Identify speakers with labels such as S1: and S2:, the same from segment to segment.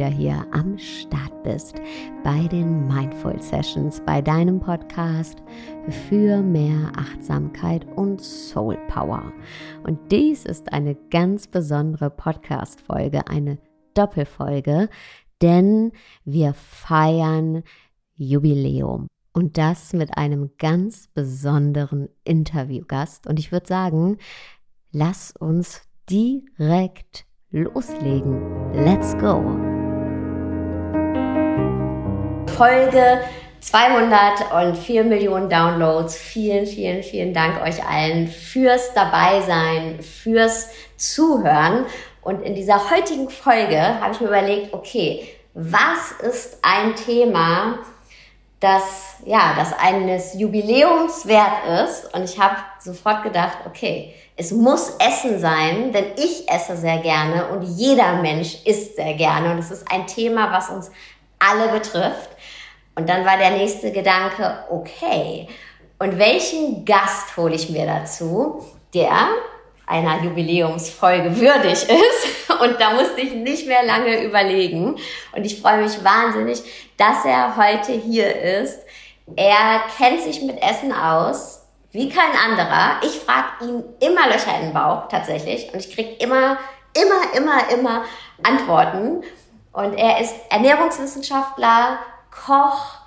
S1: wieder hier am Start bist bei den Mindful Sessions, bei deinem Podcast für mehr Achtsamkeit und Soul Power. Und dies ist eine ganz besondere Podcast-Folge, eine Doppelfolge, denn wir feiern Jubiläum. Und das mit einem ganz besonderen Interviewgast. Und ich würde sagen, lass uns direkt loslegen. Let's go! Folge 204 Millionen Downloads. Vielen, vielen, vielen Dank euch allen fürs Dabeisein, fürs Zuhören. Und in dieser heutigen Folge habe ich mir überlegt, okay, was ist ein Thema, das, ja, das eines Jubiläums wert ist? Und ich habe sofort gedacht, okay, es muss Essen sein, denn ich esse sehr gerne und jeder Mensch isst sehr gerne. Und es ist ein Thema, was uns alle betrifft. Und dann war der nächste Gedanke, okay, und welchen Gast hole ich mir dazu, der einer Jubiläumsfolge würdig ist. Und da musste ich nicht mehr lange überlegen. Und ich freue mich wahnsinnig, dass er heute hier ist. Er kennt sich mit Essen aus wie kein anderer. Ich frage ihn immer Löcher in den Bauch tatsächlich und ich kriege immer, immer, immer, immer Antworten. Und er ist Ernährungswissenschaftler, Koch,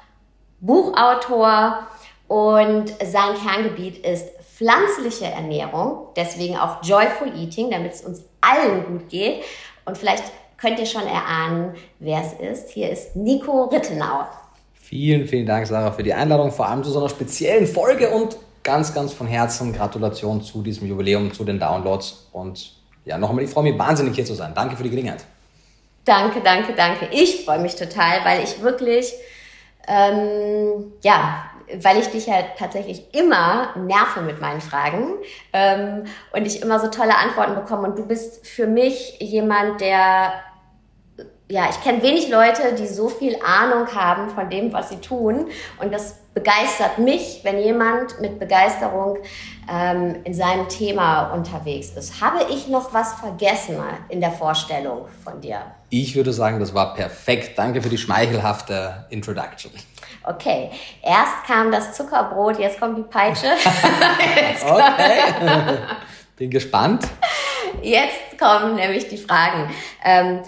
S1: Buchautor und sein Kerngebiet ist pflanzliche Ernährung, deswegen auch Joyful Eating, damit es uns allen gut geht. Und vielleicht könnt ihr schon erahnen, wer es ist. Hier ist Nico Rittenau.
S2: Vielen, vielen Dank, Sarah, für die Einladung, vor allem zu so einer speziellen Folge und ganz, ganz von Herzen Gratulation zu diesem Jubiläum, zu den Downloads und ja, nochmal, ich freue mich wahnsinnig hier zu sein. Danke für die Gelegenheit.
S1: Danke, danke, danke. Ich freue mich total, weil ich wirklich, ähm, ja, weil ich dich ja tatsächlich immer nerve mit meinen Fragen ähm, und ich immer so tolle Antworten bekomme. Und du bist für mich jemand, der ja, ich kenne wenig Leute, die so viel Ahnung haben von dem, was sie tun. Und das begeistert mich, wenn jemand mit Begeisterung ähm, in seinem Thema unterwegs ist. Habe ich noch was vergessen in der Vorstellung von dir?
S2: Ich würde sagen, das war perfekt. Danke für die schmeichelhafte Introduction.
S1: Okay, erst kam das Zuckerbrot, jetzt kommt die Peitsche.
S2: okay, bin gespannt.
S1: Jetzt kommen nämlich die Fragen. Ähm,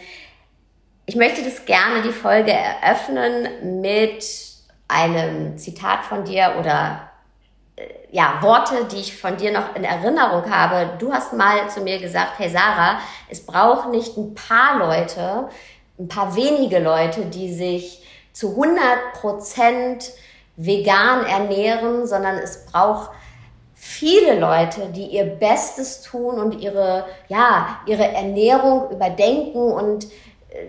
S1: ich möchte das gerne die Folge eröffnen mit einem Zitat von dir oder ja, Worte, die ich von dir noch in Erinnerung habe. Du hast mal zu mir gesagt, hey Sarah, es braucht nicht ein paar Leute, ein paar wenige Leute, die sich zu 100 Prozent vegan ernähren, sondern es braucht viele Leute, die ihr Bestes tun und ihre, ja, ihre Ernährung überdenken und äh,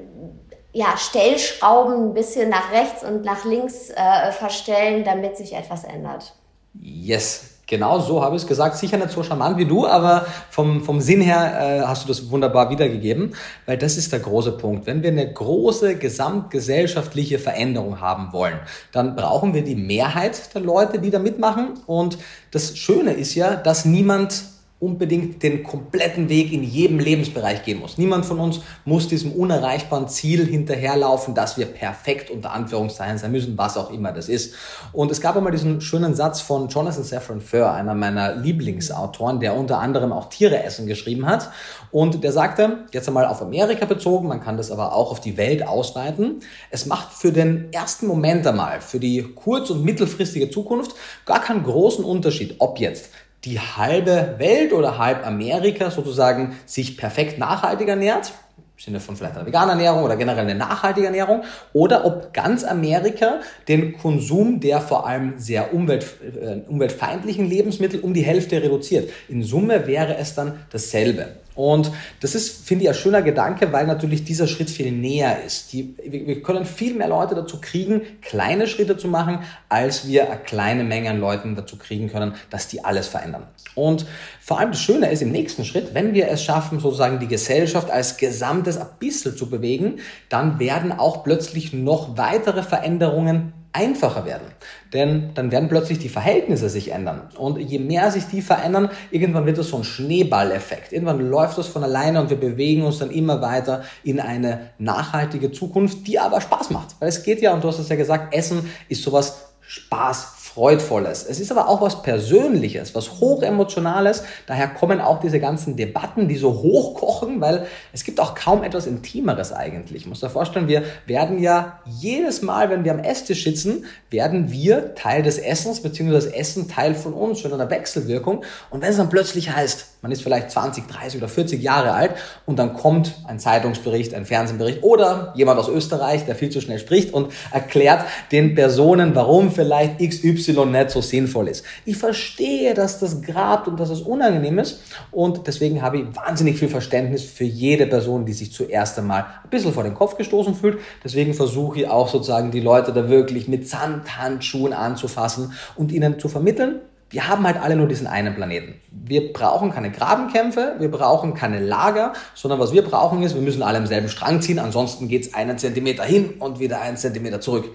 S1: ja, Stellschrauben ein bisschen nach rechts und nach links äh, verstellen, damit sich etwas ändert.
S2: Yes, Genau so habe ich es gesagt. Sicher nicht so charmant wie du, aber vom, vom Sinn her äh, hast du das wunderbar wiedergegeben, weil das ist der große Punkt. Wenn wir eine große gesamtgesellschaftliche Veränderung haben wollen, dann brauchen wir die Mehrheit der Leute, die da mitmachen. Und das Schöne ist ja, dass niemand unbedingt den kompletten Weg in jedem Lebensbereich gehen muss. Niemand von uns muss diesem unerreichbaren Ziel hinterherlaufen, dass wir perfekt unter Anführungszeichen sein müssen, was auch immer das ist. Und es gab einmal diesen schönen Satz von Jonathan Safran Foer, einer meiner Lieblingsautoren, der unter anderem auch Tiere essen geschrieben hat. Und der sagte, jetzt einmal auf Amerika bezogen, man kann das aber auch auf die Welt ausweiten, es macht für den ersten Moment einmal, für die kurz- und mittelfristige Zukunft gar keinen großen Unterschied, ob jetzt die halbe Welt oder halb Amerika sozusagen sich perfekt nachhaltig ernährt, im Sinne von vielleicht einer veganen Ernährung oder generell eine nachhaltige Ernährung, oder ob ganz Amerika den Konsum der vor allem sehr umwelt, äh, umweltfeindlichen Lebensmittel um die Hälfte reduziert. In Summe wäre es dann dasselbe. Und das ist, finde ich, ein schöner Gedanke, weil natürlich dieser Schritt viel näher ist. Die, wir können viel mehr Leute dazu kriegen, kleine Schritte zu machen, als wir eine kleine Menge an Leuten dazu kriegen können, dass die alles verändern. Und vor allem das Schöne ist im nächsten Schritt, wenn wir es schaffen, sozusagen die Gesellschaft als Gesamtes ein bisschen zu bewegen, dann werden auch plötzlich noch weitere Veränderungen einfacher werden. Denn dann werden plötzlich die Verhältnisse sich ändern. Und je mehr sich die verändern, irgendwann wird das so ein Schneeballeffekt. Irgendwann läuft das von alleine und wir bewegen uns dann immer weiter in eine nachhaltige Zukunft, die aber Spaß macht. Weil es geht ja, und du hast es ja gesagt, Essen ist sowas Spaß Freudvolles. Es ist aber auch was Persönliches, was Hochemotionales. Daher kommen auch diese ganzen Debatten, die so hochkochen, weil es gibt auch kaum etwas Intimeres eigentlich. Ich muss dir vorstellen, wir werden ja jedes Mal, wenn wir am Esstisch sitzen, werden wir Teil des Essens, beziehungsweise das Essen Teil von uns, in einer Wechselwirkung. Und wenn es dann plötzlich heißt, man ist vielleicht 20, 30 oder 40 Jahre alt und dann kommt ein Zeitungsbericht, ein Fernsehbericht oder jemand aus Österreich, der viel zu schnell spricht und erklärt den Personen, warum vielleicht XY nicht so sinnvoll ist. Ich verstehe, dass das grabt und dass es unangenehm ist und deswegen habe ich wahnsinnig viel Verständnis für jede Person, die sich zuerst einmal ein bisschen vor den Kopf gestoßen fühlt. Deswegen versuche ich auch sozusagen die Leute da wirklich mit Sandhandschuhen anzufassen und ihnen zu vermitteln, wir haben halt alle nur diesen einen Planeten. Wir brauchen keine Grabenkämpfe, wir brauchen keine Lager, sondern was wir brauchen ist, wir müssen alle im selben Strang ziehen, ansonsten geht's einen Zentimeter hin und wieder einen Zentimeter zurück.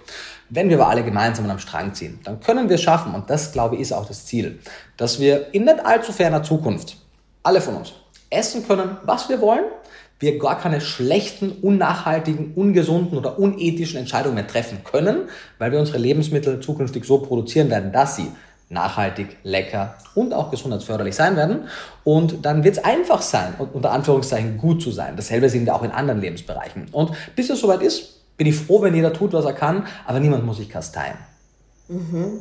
S2: Wenn wir aber alle gemeinsam am Strang ziehen, dann können wir es schaffen, und das glaube ich ist auch das Ziel, dass wir in nicht allzu ferner Zukunft, alle von uns, essen können, was wir wollen, wir gar keine schlechten, unnachhaltigen, ungesunden oder unethischen Entscheidungen mehr treffen können, weil wir unsere Lebensmittel zukünftig so produzieren werden, dass sie nachhaltig, lecker und auch gesundheitsförderlich sein werden. Und dann wird es einfach sein, unter Anführungszeichen gut zu sein. Dasselbe sehen wir auch in anderen Lebensbereichen. Und bis es soweit ist, bin ich froh, wenn jeder tut, was er kann, aber niemand muss sich kasteien.
S1: Mhm.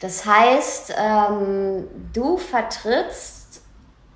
S1: Das heißt, ähm, du vertrittst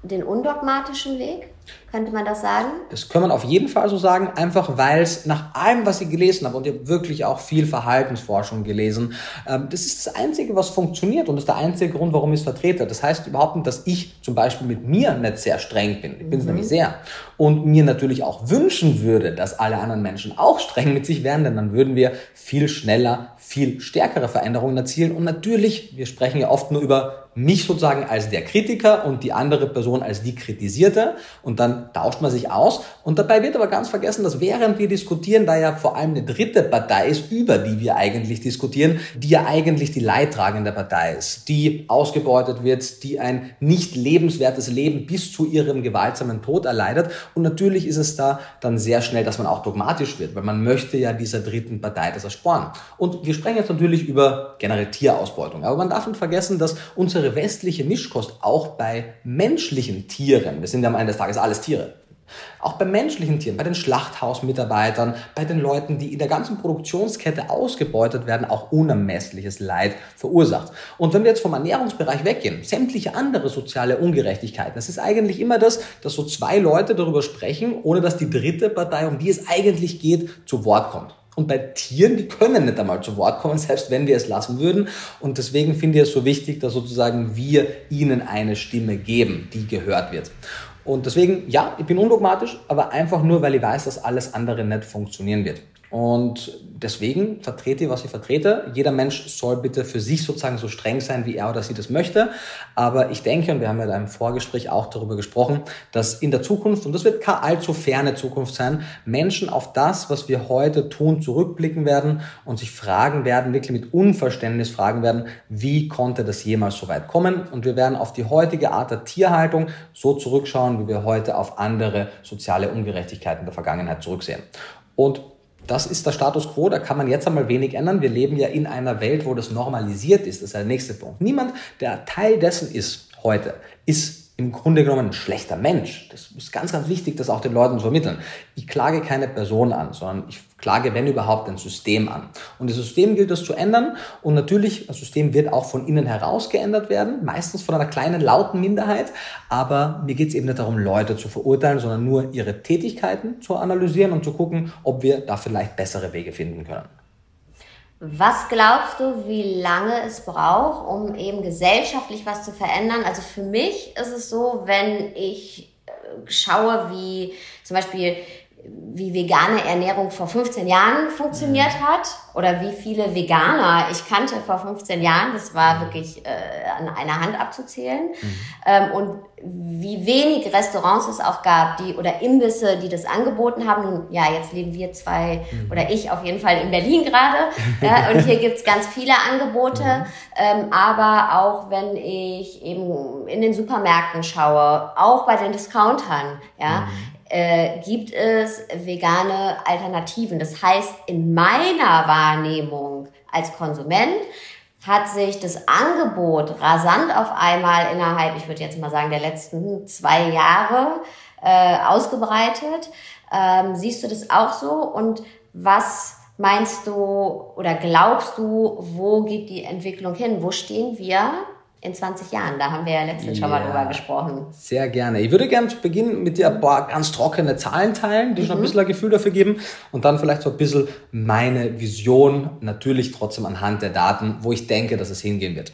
S1: den undogmatischen Weg? Könnte man das sagen?
S2: Das kann man auf jeden Fall so sagen, einfach weil es nach allem, was ich gelesen habe, und ich habe wirklich auch viel Verhaltensforschung gelesen, ähm, das ist das Einzige, was funktioniert und das ist der einzige Grund, warum ich es vertrete. Das heißt überhaupt nicht, dass ich zum Beispiel mit mir nicht sehr streng bin. Ich bin es mhm. nämlich sehr. Und mir natürlich auch wünschen würde, dass alle anderen Menschen auch streng mit sich wären, denn dann würden wir viel schneller, viel stärkere Veränderungen erzielen. Und natürlich, wir sprechen ja oft nur über mich sozusagen als der Kritiker und die andere Person als die Kritisierte und dann tauscht man sich aus und dabei wird aber ganz vergessen, dass während wir diskutieren, da ja vor allem eine dritte Partei ist, über die wir eigentlich diskutieren, die ja eigentlich die leidtragende Partei ist, die ausgebeutet wird, die ein nicht lebenswertes Leben bis zu ihrem gewaltsamen Tod erleidet und natürlich ist es da dann sehr schnell, dass man auch dogmatisch wird, weil man möchte ja dieser dritten Partei das ersporen. Und wir sprechen jetzt natürlich über generell Tierausbeutung, aber man darf nicht vergessen, dass unsere westliche Mischkost auch bei menschlichen Tieren, wir sind ja am Ende des Tages alles Tiere, auch bei menschlichen Tieren, bei den Schlachthausmitarbeitern, bei den Leuten, die in der ganzen Produktionskette ausgebeutet werden, auch unermessliches Leid verursacht. Und wenn wir jetzt vom Ernährungsbereich weggehen, sämtliche andere soziale Ungerechtigkeiten, das ist eigentlich immer das, dass so zwei Leute darüber sprechen, ohne dass die dritte Partei, um die es eigentlich geht, zu Wort kommt. Und bei Tieren, die können nicht einmal zu Wort kommen, selbst wenn wir es lassen würden. Und deswegen finde ich es so wichtig, dass sozusagen wir ihnen eine Stimme geben, die gehört wird. Und deswegen, ja, ich bin undogmatisch, aber einfach nur, weil ich weiß, dass alles andere nicht funktionieren wird. Und deswegen vertrete ich, was ich vertrete. Jeder Mensch soll bitte für sich sozusagen so streng sein, wie er oder sie das möchte. Aber ich denke, und wir haben ja da im Vorgespräch auch darüber gesprochen, dass in der Zukunft, und das wird keine allzu ferne Zukunft sein, Menschen auf das, was wir heute tun, zurückblicken werden und sich fragen werden, wirklich mit Unverständnis fragen werden, wie konnte das jemals so weit kommen? Und wir werden auf die heutige Art der Tierhaltung so zurückschauen, wie wir heute auf andere soziale Ungerechtigkeiten der Vergangenheit zurücksehen. Und das ist der Status quo, da kann man jetzt einmal wenig ändern. Wir leben ja in einer Welt, wo das normalisiert ist. Das ist der nächste Punkt. Niemand, der Teil dessen ist heute, ist im Grunde genommen ein schlechter Mensch. Das ist ganz, ganz wichtig, das auch den Leuten zu vermitteln. Ich klage keine Person an, sondern ich klage, wenn überhaupt, ein System an. Und das System gilt es zu ändern. Und natürlich, das System wird auch von innen heraus geändert werden, meistens von einer kleinen, lauten Minderheit. Aber mir geht es eben nicht darum, Leute zu verurteilen, sondern nur ihre Tätigkeiten zu analysieren und zu gucken, ob wir da vielleicht bessere Wege finden können.
S1: Was glaubst du, wie lange es braucht, um eben gesellschaftlich was zu verändern? Also für mich ist es so, wenn ich äh, schaue, wie zum Beispiel wie vegane Ernährung vor 15 Jahren funktioniert hat oder wie viele Veganer ich kannte vor 15 Jahren. Das war wirklich äh, an einer Hand abzuzählen. Mhm. Ähm, und wie wenig Restaurants es auch gab, die oder Imbisse, die das angeboten haben. Nun, ja, jetzt leben wir zwei mhm. oder ich auf jeden Fall in Berlin gerade. ja, und hier gibt's ganz viele Angebote. Mhm. Ähm, aber auch wenn ich eben in den Supermärkten schaue, auch bei den Discountern, ja, mhm äh, gibt es vegane Alternativen. Das heißt, in meiner Wahrnehmung als Konsument hat sich das Angebot rasant auf einmal innerhalb, ich würde jetzt mal sagen, der letzten zwei Jahre äh, ausgebreitet. Ähm, siehst du das auch so? Und was meinst du oder glaubst du, wo geht die Entwicklung hin? Wo stehen wir in 20 Jahren. Da haben wir ja letztens schon mal drüber gesprochen.
S2: Sehr gerne. Ich würde gerne zu Beginn mit dir ein paar ganz trockene Zahlen teilen, die mhm. schon ein bisschen ein Gefühl dafür geben und dann vielleicht so ein bisschen meine Vision, natürlich trotzdem anhand der Daten, wo ich denke, dass es hingehen wird.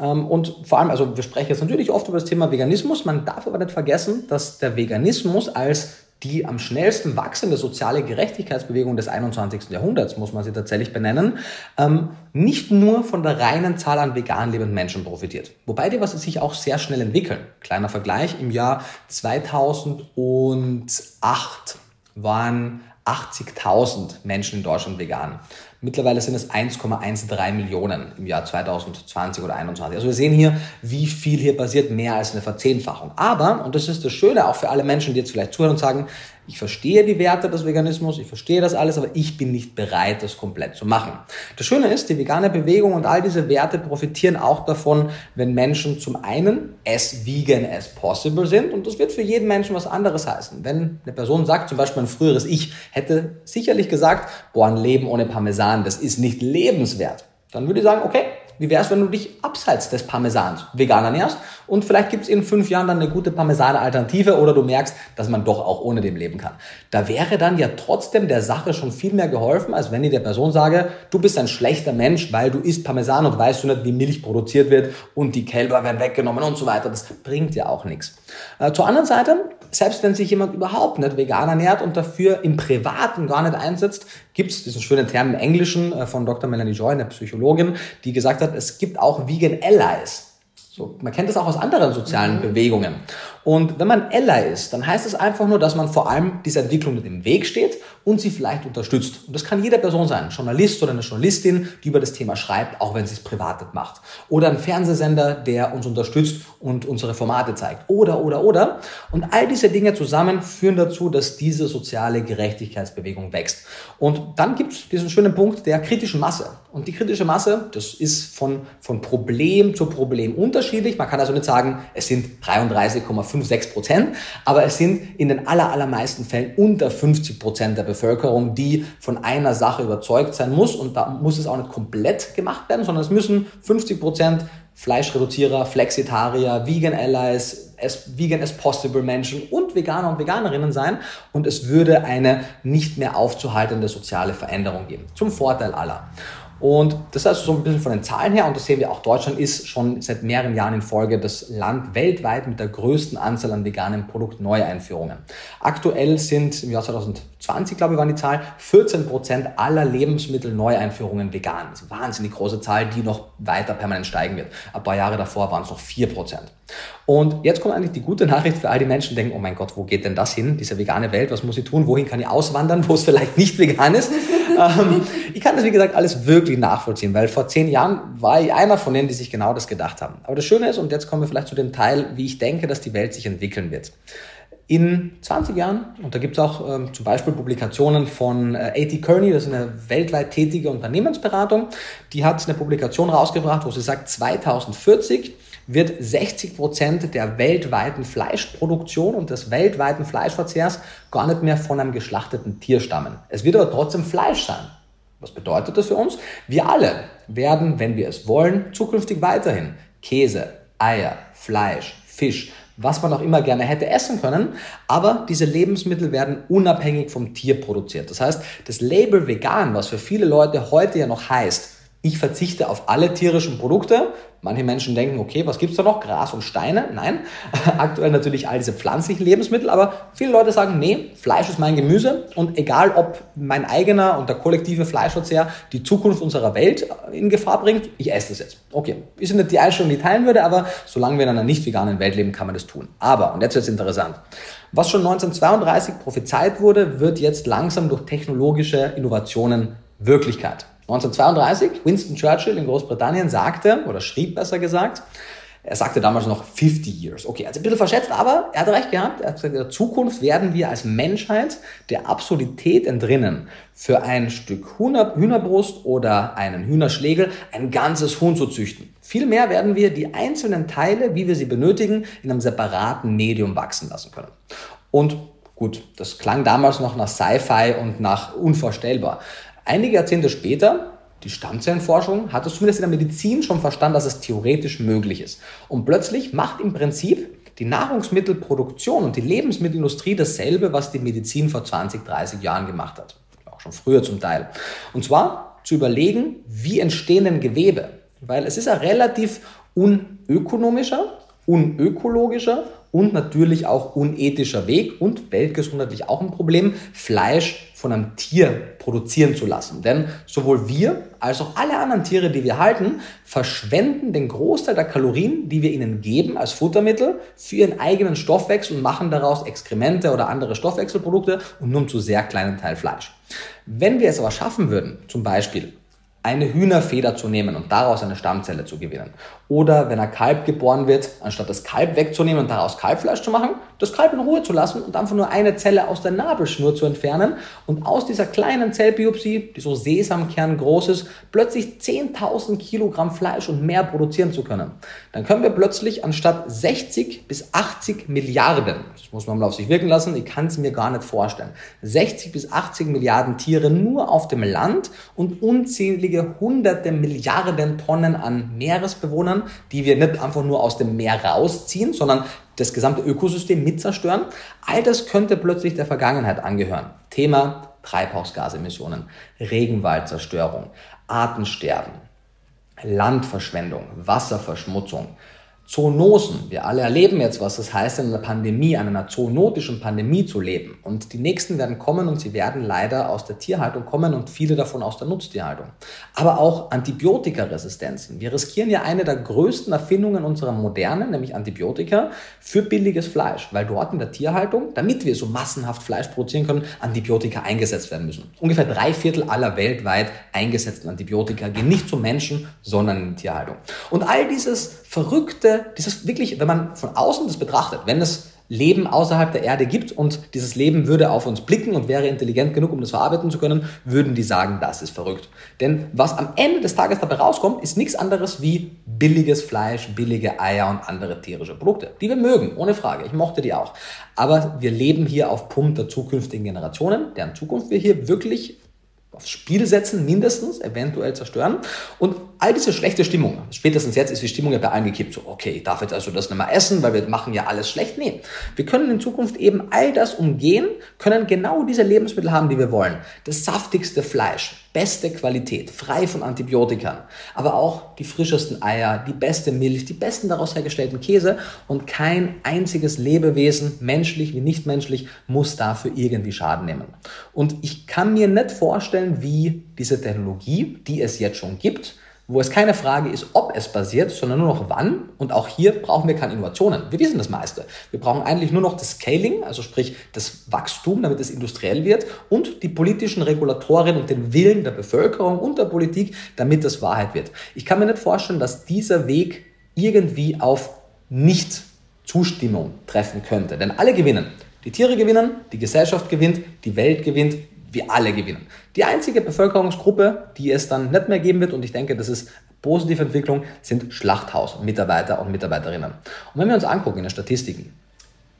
S2: Ähm, und vor allem, also wir sprechen jetzt natürlich oft über das Thema Veganismus. Man darf aber nicht vergessen, dass der Veganismus als die am schnellsten wachsende soziale Gerechtigkeitsbewegung des 21. Jahrhunderts, muss man sie tatsächlich benennen, ähm, nicht nur von der reinen Zahl an vegan lebenden Menschen profitiert. Wobei die was sich auch sehr schnell entwickeln. Kleiner Vergleich, im Jahr 2008 waren 80.000 Menschen in Deutschland vegan. Mittlerweile sind es 1,13 Millionen im Jahr 2020 oder 2021. Also wir sehen hier, wie viel hier passiert, mehr als eine Verzehnfachung. Aber, und das ist das Schöne auch für alle Menschen, die jetzt vielleicht zuhören und sagen, ich verstehe die Werte des Veganismus, ich verstehe das alles, aber ich bin nicht bereit, das komplett zu machen. Das Schöne ist, die vegane Bewegung und all diese Werte profitieren auch davon, wenn Menschen zum einen as vegan as possible sind und das wird für jeden Menschen was anderes heißen. Wenn eine Person sagt, zum Beispiel ein früheres Ich hätte sicherlich gesagt, boah, ein Leben ohne Parmesan, das ist nicht lebenswert, dann würde ich sagen, okay, wie wäre es, wenn du dich abseits des Parmesans vegan ernährst und vielleicht gibt es in fünf Jahren dann eine gute Parmesane-Alternative oder du merkst, dass man doch auch ohne dem leben kann. Da wäre dann ja trotzdem der Sache schon viel mehr geholfen, als wenn ich der Person sage, du bist ein schlechter Mensch, weil du isst Parmesan und weißt du nicht, wie Milch produziert wird und die Kälber werden weggenommen und so weiter. Das bringt ja auch nichts. Äh, zur anderen Seite, selbst wenn sich jemand überhaupt nicht vegan ernährt und dafür im Privaten gar nicht einsetzt, gibt es diesen schönen Term im Englischen äh, von Dr. Melanie Joy, eine Psychologin, die gesagt hat, es gibt auch Vegan Allies. So, man kennt das auch aus anderen sozialen mhm. Bewegungen. Und wenn man Ally ist, dann heißt es einfach nur, dass man vor allem dieser Entwicklung mit im Weg steht und sie vielleicht unterstützt. Und das kann jede Person sein, ein Journalist oder eine Journalistin, die über das Thema schreibt, auch wenn sie es privat macht. Oder ein Fernsehsender, der uns unterstützt und unsere Formate zeigt. Oder, oder, oder. Und all diese Dinge zusammen führen dazu, dass diese soziale Gerechtigkeitsbewegung wächst. Und dann gibt es diesen schönen Punkt der kritischen Masse. Und die kritische Masse, das ist von, von Problem zu Problem unterschiedlich. Man kann also nicht sagen, es sind 33,5 5, 6 Prozent, aber es sind in den aller, allermeisten Fällen unter 50 Prozent der Bevölkerung, die von einer Sache überzeugt sein muss und da muss es auch nicht komplett gemacht werden, sondern es müssen 50 Prozent Fleischreduzierer, Flexitarier, Vegan Allies, as vegan as possible Menschen und Veganer und Veganerinnen sein und es würde eine nicht mehr aufzuhaltende soziale Veränderung geben. Zum Vorteil aller. Und das ist also so ein bisschen von den Zahlen her, und das sehen wir auch, Deutschland ist schon seit mehreren Jahren in Folge das Land weltweit mit der größten Anzahl an veganen Produktneueinführungen. Aktuell sind im Jahr 2020, glaube ich, waren die Zahlen, 14 Prozent aller Lebensmittelneueinführungen vegan. Das ist eine wahnsinnig große Zahl, die noch weiter permanent steigen wird. Ein paar Jahre davor waren es noch 4 Prozent. Und jetzt kommt eigentlich die gute Nachricht für all die Menschen, die denken, oh mein Gott, wo geht denn das hin, diese vegane Welt, was muss ich tun, wohin kann ich auswandern, wo es vielleicht nicht vegan ist. ähm, ich kann das, wie gesagt, alles wirklich nachvollziehen, weil vor zehn Jahren war ich einer von denen, die sich genau das gedacht haben. Aber das Schöne ist, und jetzt kommen wir vielleicht zu dem Teil, wie ich denke, dass die Welt sich entwickeln wird. In 20 Jahren, und da gibt es auch ähm, zum Beispiel Publikationen von äh, A.T. Kearney, das ist eine weltweit tätige Unternehmensberatung, die hat eine Publikation rausgebracht, wo sie sagt, 2040 wird 60 Prozent der weltweiten Fleischproduktion und des weltweiten Fleischverzehrs gar nicht mehr von einem geschlachteten Tier stammen. Es wird aber trotzdem Fleisch sein. Was bedeutet das für uns? Wir alle werden, wenn wir es wollen, zukünftig weiterhin Käse, Eier, Fleisch, Fisch, was man auch immer gerne hätte essen können, aber diese Lebensmittel werden unabhängig vom Tier produziert. Das heißt, das Label vegan, was für viele Leute heute ja noch heißt, ich verzichte auf alle tierischen Produkte. Manche Menschen denken, okay, was gibt's da noch? Gras und Steine? Nein, aktuell natürlich all diese pflanzlichen Lebensmittel, aber viele Leute sagen, nee, Fleisch ist mein Gemüse und egal ob mein eigener und der kollektive Fleischverzehr die Zukunft unserer Welt in Gefahr bringt, ich esse das jetzt. Okay, ist nicht die Einstellung, die ich teilen würde, aber solange wir in einer nicht veganen Welt leben, kann man das tun. Aber, und jetzt wird's interessant, was schon 1932 prophezeit wurde, wird jetzt langsam durch technologische Innovationen Wirklichkeit. 1932, Winston Churchill in Großbritannien sagte, oder schrieb besser gesagt, er sagte damals noch 50 years. Okay, also ein bisschen verschätzt, aber er hat recht gehabt. Er hat gesagt, in der Zukunft werden wir als Menschheit der Absurdität entrinnen. Für ein Stück Hühner, Hühnerbrust oder einen Hühnerschlegel ein ganzes Huhn zu züchten. Vielmehr werden wir die einzelnen Teile, wie wir sie benötigen, in einem separaten Medium wachsen lassen können. Und gut, das klang damals noch nach Sci-Fi und nach unvorstellbar. Einige Jahrzehnte später, die Stammzellenforschung hat es zumindest in der Medizin schon verstanden, dass es theoretisch möglich ist. Und plötzlich macht im Prinzip die Nahrungsmittelproduktion und die Lebensmittelindustrie dasselbe, was die Medizin vor 20, 30 Jahren gemacht hat. Auch schon früher zum Teil. Und zwar zu überlegen, wie entstehen denn Gewebe? Weil es ist ein relativ unökonomischer, unökologischer und natürlich auch unethischer Weg und weltgesundheitlich auch ein Problem, Fleisch von einem Tier produzieren zu lassen. Denn sowohl wir als auch alle anderen Tiere, die wir halten, verschwenden den Großteil der Kalorien, die wir ihnen geben als Futtermittel, für ihren eigenen Stoffwechsel und machen daraus Exkremente oder andere Stoffwechselprodukte und nur zu sehr kleinen Teil Fleisch. Wenn wir es aber schaffen würden, zum Beispiel eine Hühnerfeder zu nehmen und daraus eine Stammzelle zu gewinnen. Oder wenn ein Kalb geboren wird, anstatt das Kalb wegzunehmen und daraus Kalbfleisch zu machen, das Kalb in Ruhe zu lassen und einfach nur eine Zelle aus der Nabelschnur zu entfernen und aus dieser kleinen Zellbiopsie, die so Sesamkern groß ist, plötzlich 10.000 Kilogramm Fleisch und mehr produzieren zu können. Dann können wir plötzlich anstatt 60 bis 80 Milliarden, das muss man mal auf sich wirken lassen, ich kann es mir gar nicht vorstellen, 60 bis 80 Milliarden Tiere nur auf dem Land und unzählige hunderte Milliarden Tonnen an Meeresbewohnern, die wir nicht einfach nur aus dem Meer rausziehen, sondern das gesamte Ökosystem mit zerstören. All das könnte plötzlich der Vergangenheit angehören. Thema Treibhausgasemissionen, Regenwaldzerstörung, Artensterben, Landverschwendung, Wasserverschmutzung, Zoonosen. Wir alle erleben jetzt, was es heißt, in einer Pandemie, an einer zoonotischen Pandemie zu leben. Und die nächsten werden kommen und sie werden leider aus der Tierhaltung kommen und viele davon aus der Nutztierhaltung. Aber auch Antibiotikaresistenzen. Wir riskieren ja eine der größten Erfindungen unserer Moderne, nämlich Antibiotika, für billiges Fleisch, weil dort in der Tierhaltung, damit wir so massenhaft Fleisch produzieren können, Antibiotika eingesetzt werden müssen. Ungefähr drei Viertel aller weltweit eingesetzten Antibiotika gehen nicht zum Menschen, sondern in die Tierhaltung. Und all dieses verrückte, dieses wirklich, wenn man von außen das betrachtet, wenn es Leben außerhalb der Erde gibt und dieses Leben würde auf uns blicken und wäre intelligent genug, um das verarbeiten zu können, würden die sagen, das ist verrückt. Denn was am Ende des Tages dabei rauskommt, ist nichts anderes wie billiges Fleisch, billige Eier und andere tierische Produkte, die wir mögen, ohne Frage. Ich mochte die auch. Aber wir leben hier auf Pump der zukünftigen Generationen, deren Zukunft wir hier wirklich aufs Spiel setzen, mindestens, eventuell zerstören. Und all diese schlechte Stimmung, spätestens jetzt ist die Stimmung ja bei allen gekippt, so, okay, ich darf jetzt also das nicht mehr essen, weil wir machen ja alles schlecht. Nee, wir können in Zukunft eben all das umgehen, können genau diese Lebensmittel haben, die wir wollen. Das saftigste Fleisch, beste Qualität, frei von Antibiotika, aber auch die frischesten Eier, die beste Milch, die besten daraus hergestellten Käse und kein einziges Lebewesen, menschlich wie nicht menschlich, muss dafür irgendwie Schaden nehmen. Und ich kann mir nicht vorstellen, wie diese Technologie, die es jetzt schon gibt, wo es keine Frage ist, ob es passiert, sondern nur noch wann. Und auch hier brauchen wir keine Innovationen. Wir wissen das meiste. Wir brauchen eigentlich nur noch das Scaling, also sprich das Wachstum, damit es industriell wird und die politischen Regulatorien und den Willen der Bevölkerung und der Politik, damit es Wahrheit wird. Ich kann mir nicht vorstellen, dass dieser Weg irgendwie auf Nicht-Zustimmung treffen könnte. Denn alle gewinnen. Die Tiere gewinnen, die Gesellschaft gewinnt, die Welt gewinnt, wir alle gewinnen. Die einzige Bevölkerungsgruppe, die es dann nicht mehr geben wird, und ich denke, das ist positive Entwicklung, sind Schlachthausmitarbeiter und Mitarbeiterinnen. Und wenn wir uns angucken in den Statistiken,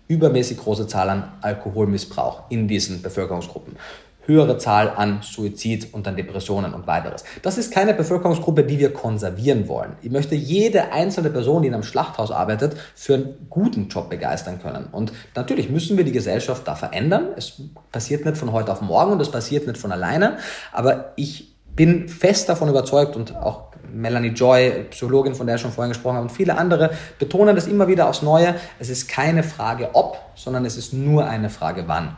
S2: übermäßig große Zahl an Alkoholmissbrauch in diesen Bevölkerungsgruppen höhere Zahl an Suizid und an Depressionen und weiteres. Das ist keine Bevölkerungsgruppe, die wir konservieren wollen. Ich möchte jede einzelne Person, die in einem Schlachthaus arbeitet, für einen guten Job begeistern können. Und natürlich müssen wir die Gesellschaft da verändern. Es passiert nicht von heute auf morgen und es passiert nicht von alleine. Aber ich bin fest davon überzeugt und auch Melanie Joy, Psychologin, von der ich schon vorhin gesprochen habe, und viele andere betonen das immer wieder aufs Neue. Es ist keine Frage ob, sondern es ist nur eine Frage wann.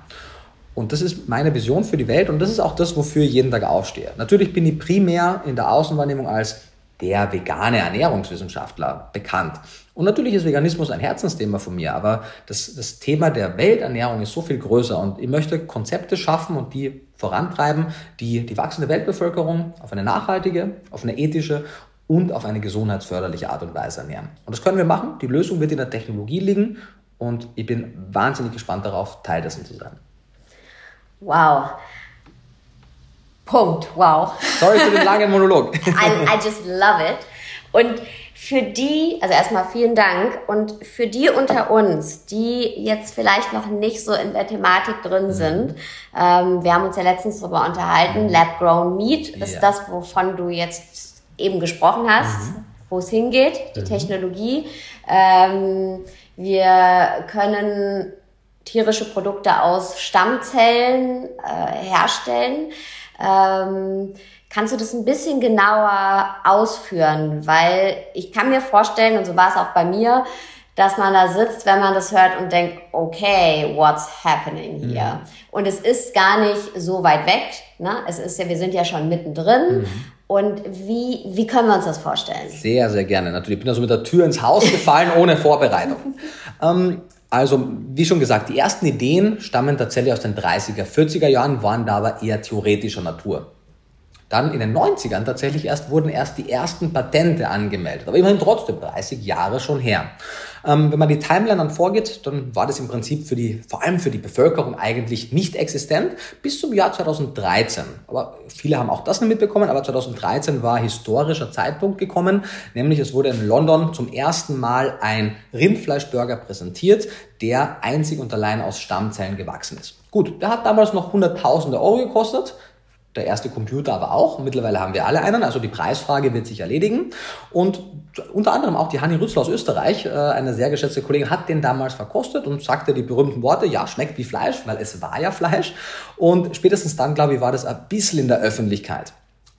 S2: Und das ist meine Vision für die Welt und das ist auch das, wofür ich jeden Tag aufstehe. Natürlich bin ich primär in der Außenwahrnehmung als der vegane Ernährungswissenschaftler bekannt. Und natürlich ist Veganismus ein Herzensthema von mir, aber das, das Thema der Welternährung ist so viel größer und ich möchte Konzepte schaffen und die vorantreiben, die die wachsende Weltbevölkerung auf eine nachhaltige, auf eine ethische und auf eine gesundheitsförderliche Art und Weise ernähren. Und das können wir machen. Die Lösung wird in der Technologie liegen und ich bin wahnsinnig gespannt darauf, Teil dessen zu sein.
S1: Wow. Punkt. Wow.
S2: Sorry für den langen Monolog.
S1: I, I just love it. Und für die, also erstmal vielen Dank und für die unter uns, die jetzt vielleicht noch nicht so in der Thematik drin mhm. sind, ähm, wir haben uns ja letztens darüber unterhalten, mhm. Lab Grown Meat ist ja. das, wovon du jetzt eben gesprochen hast, mhm. wo es hingeht, die mhm. Technologie. Ähm, wir können tierische Produkte aus Stammzellen äh, herstellen. Ähm, kannst du das ein bisschen genauer ausführen? Weil ich kann mir vorstellen, und so war es auch bei mir, dass man da sitzt, wenn man das hört und denkt, okay, what's happening here? Mhm. Und es ist gar nicht so weit weg. Ne? Es ist ja, wir sind ja schon mittendrin. Mhm. Und wie, wie können wir uns das vorstellen?
S2: Sehr, sehr gerne. Natürlich. Ich bin also mit der Tür ins Haus gefallen, ohne Vorbereitung. Ähm, also, wie schon gesagt, die ersten Ideen stammen tatsächlich aus den 30er, 40er Jahren, waren da aber eher theoretischer Natur. Dann in den 90ern tatsächlich erst wurden erst die ersten Patente angemeldet, aber immerhin trotzdem 30 Jahre schon her. Ähm, wenn man die Timeline dann vorgeht, dann war das im Prinzip für die, vor allem für die Bevölkerung eigentlich nicht existent bis zum Jahr 2013. Aber viele haben auch das nicht mitbekommen, aber 2013 war historischer Zeitpunkt gekommen, nämlich es wurde in London zum ersten Mal ein Rindfleischburger präsentiert, der einzig und allein aus Stammzellen gewachsen ist. Gut, der hat damals noch hunderttausende Euro gekostet, der erste Computer aber auch. Mittlerweile haben wir alle einen, also die Preisfrage wird sich erledigen. Und unter anderem auch die Hanni Rützler aus Österreich, äh, eine sehr geschätzte Kollegin, hat den damals verkostet und sagte die berühmten Worte, ja, schmeckt wie Fleisch, weil es war ja Fleisch. Und spätestens dann, glaube ich, war das ein bisschen in der Öffentlichkeit.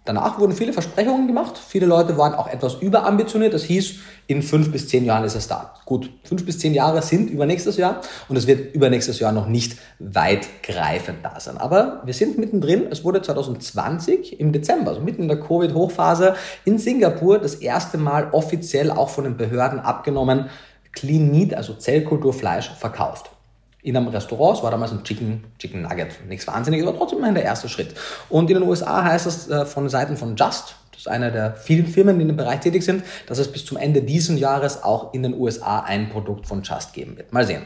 S2: Danach wurden viele Versprechungen gemacht. Viele Leute waren auch etwas überambitioniert. Das hieß, in fünf bis zehn Jahren ist es da. Gut, fünf bis zehn Jahre sind übernächstes Jahr und es wird übernächstes Jahr noch nicht weitgreifend da sein. Aber wir sind mittendrin. Es wurde 2020 im Dezember, also mitten in der Covid-Hochphase, in Singapur das erste Mal offiziell auch von den Behörden abgenommen, Clean Meat, also Zellkulturfleisch, verkauft in einem Restaurant. Es war damals ein Chicken, Chicken Nugget. Nichts Wahnsinniges, aber trotzdem immerhin der erste Schritt. Und in den USA heißt es äh, von Seiten von Just, das ist einer der vielen Firmen, die in dem Bereich tätig sind, dass es bis zum Ende dieses Jahres auch in den USA ein Produkt von Just geben wird. Mal sehen.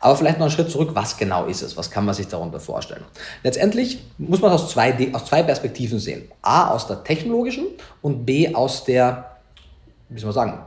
S2: Aber vielleicht noch einen Schritt zurück. Was genau ist es? Was kann man sich darunter vorstellen? Letztendlich muss man aus zwei, aus zwei Perspektiven sehen. A, aus der technologischen und B, aus der, wie soll man sagen,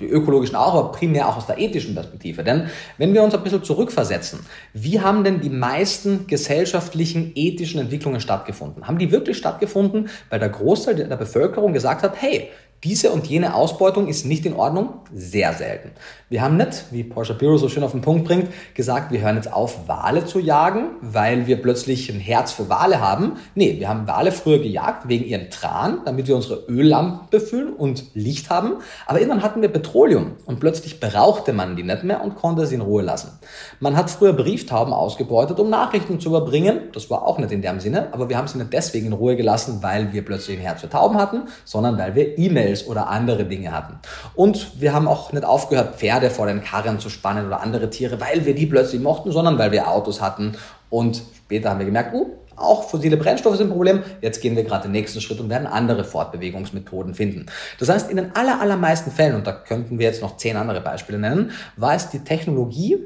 S2: die ökologischen auch, aber primär auch aus der ethischen Perspektive. Denn wenn wir uns ein bisschen zurückversetzen, wie haben denn die meisten gesellschaftlichen, ethischen Entwicklungen stattgefunden? Haben die wirklich stattgefunden, weil der Großteil der Bevölkerung gesagt hat, hey, diese und jene Ausbeutung ist nicht in Ordnung, sehr selten. Wir haben nicht, wie Porsche Bureau so schön auf den Punkt bringt, gesagt, wir hören jetzt auf, Wale zu jagen, weil wir plötzlich ein Herz für Wale haben. Nee, wir haben Wale früher gejagt wegen ihren Tran, damit wir unsere Öllampen befüllen und Licht haben. Aber irgendwann hatten wir Petroleum und plötzlich brauchte man die nicht mehr und konnte sie in Ruhe lassen. Man hat früher Brieftauben ausgebeutet, um Nachrichten zu überbringen. Das war auch nicht in dem Sinne, aber wir haben sie nicht deswegen in Ruhe gelassen, weil wir plötzlich ein Herz für Tauben hatten, sondern weil wir E-Mail E-Mails oder andere Dinge hatten. Und wir haben auch nicht aufgehört, Pferde vor den Karren zu spannen oder andere Tiere, weil wir die plötzlich mochten, sondern weil wir Autos hatten. Und später haben wir gemerkt, uh, auch fossile Brennstoffe sind ein Problem. Jetzt gehen wir gerade den nächsten Schritt und werden andere Fortbewegungsmethoden finden. Das heißt, in den aller, allermeisten Fällen, und da könnten wir jetzt noch zehn andere Beispiele nennen, war es die Technologie,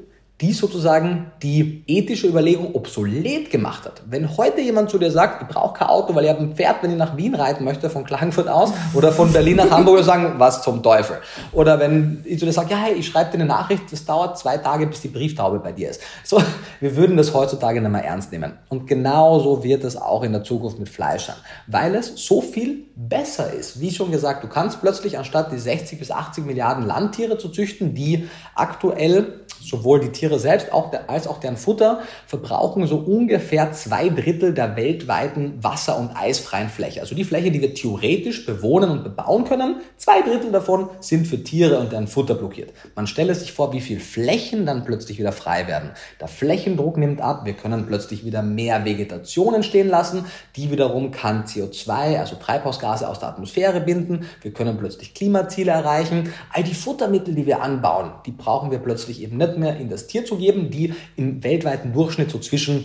S2: die sozusagen die ethische Überlegung obsolet gemacht hat. Wenn heute jemand zu dir sagt, ich brauche kein Auto, weil ich habe ein Pferd, wenn ich nach Wien reiten möchte, von Klagenfurt aus, oder von Berlin nach Hamburg, sagen, was zum Teufel. Oder wenn ich zu dir sage, ja, hey, ich schreibe dir eine Nachricht, das dauert zwei Tage, bis die Brieftaube bei dir ist. So, wir würden das heutzutage nicht mehr ernst nehmen. Und genauso wird es auch in der Zukunft mit Fleisch sein, weil es so viel besser ist. Wie schon gesagt, du kannst plötzlich anstatt die 60 bis 80 Milliarden Landtiere zu züchten, die aktuell sowohl die Tiere Tiere selbst als auch deren Futter verbrauchen so ungefähr zwei Drittel der weltweiten wasser- und eisfreien Fläche. Also die Fläche, die wir theoretisch bewohnen und bebauen können, zwei Drittel davon sind für Tiere und deren Futter blockiert. Man stelle sich vor, wie viel Flächen dann plötzlich wieder frei werden. Der Flächendruck nimmt ab, wir können plötzlich wieder mehr Vegetation entstehen lassen, die wiederum kann CO2, also Treibhausgase aus der Atmosphäre binden, wir können plötzlich Klimaziele erreichen. All die Futtermittel, die wir anbauen, die brauchen wir plötzlich eben nicht mehr in das Tier zu geben, die im weltweiten Durchschnitt so zwischen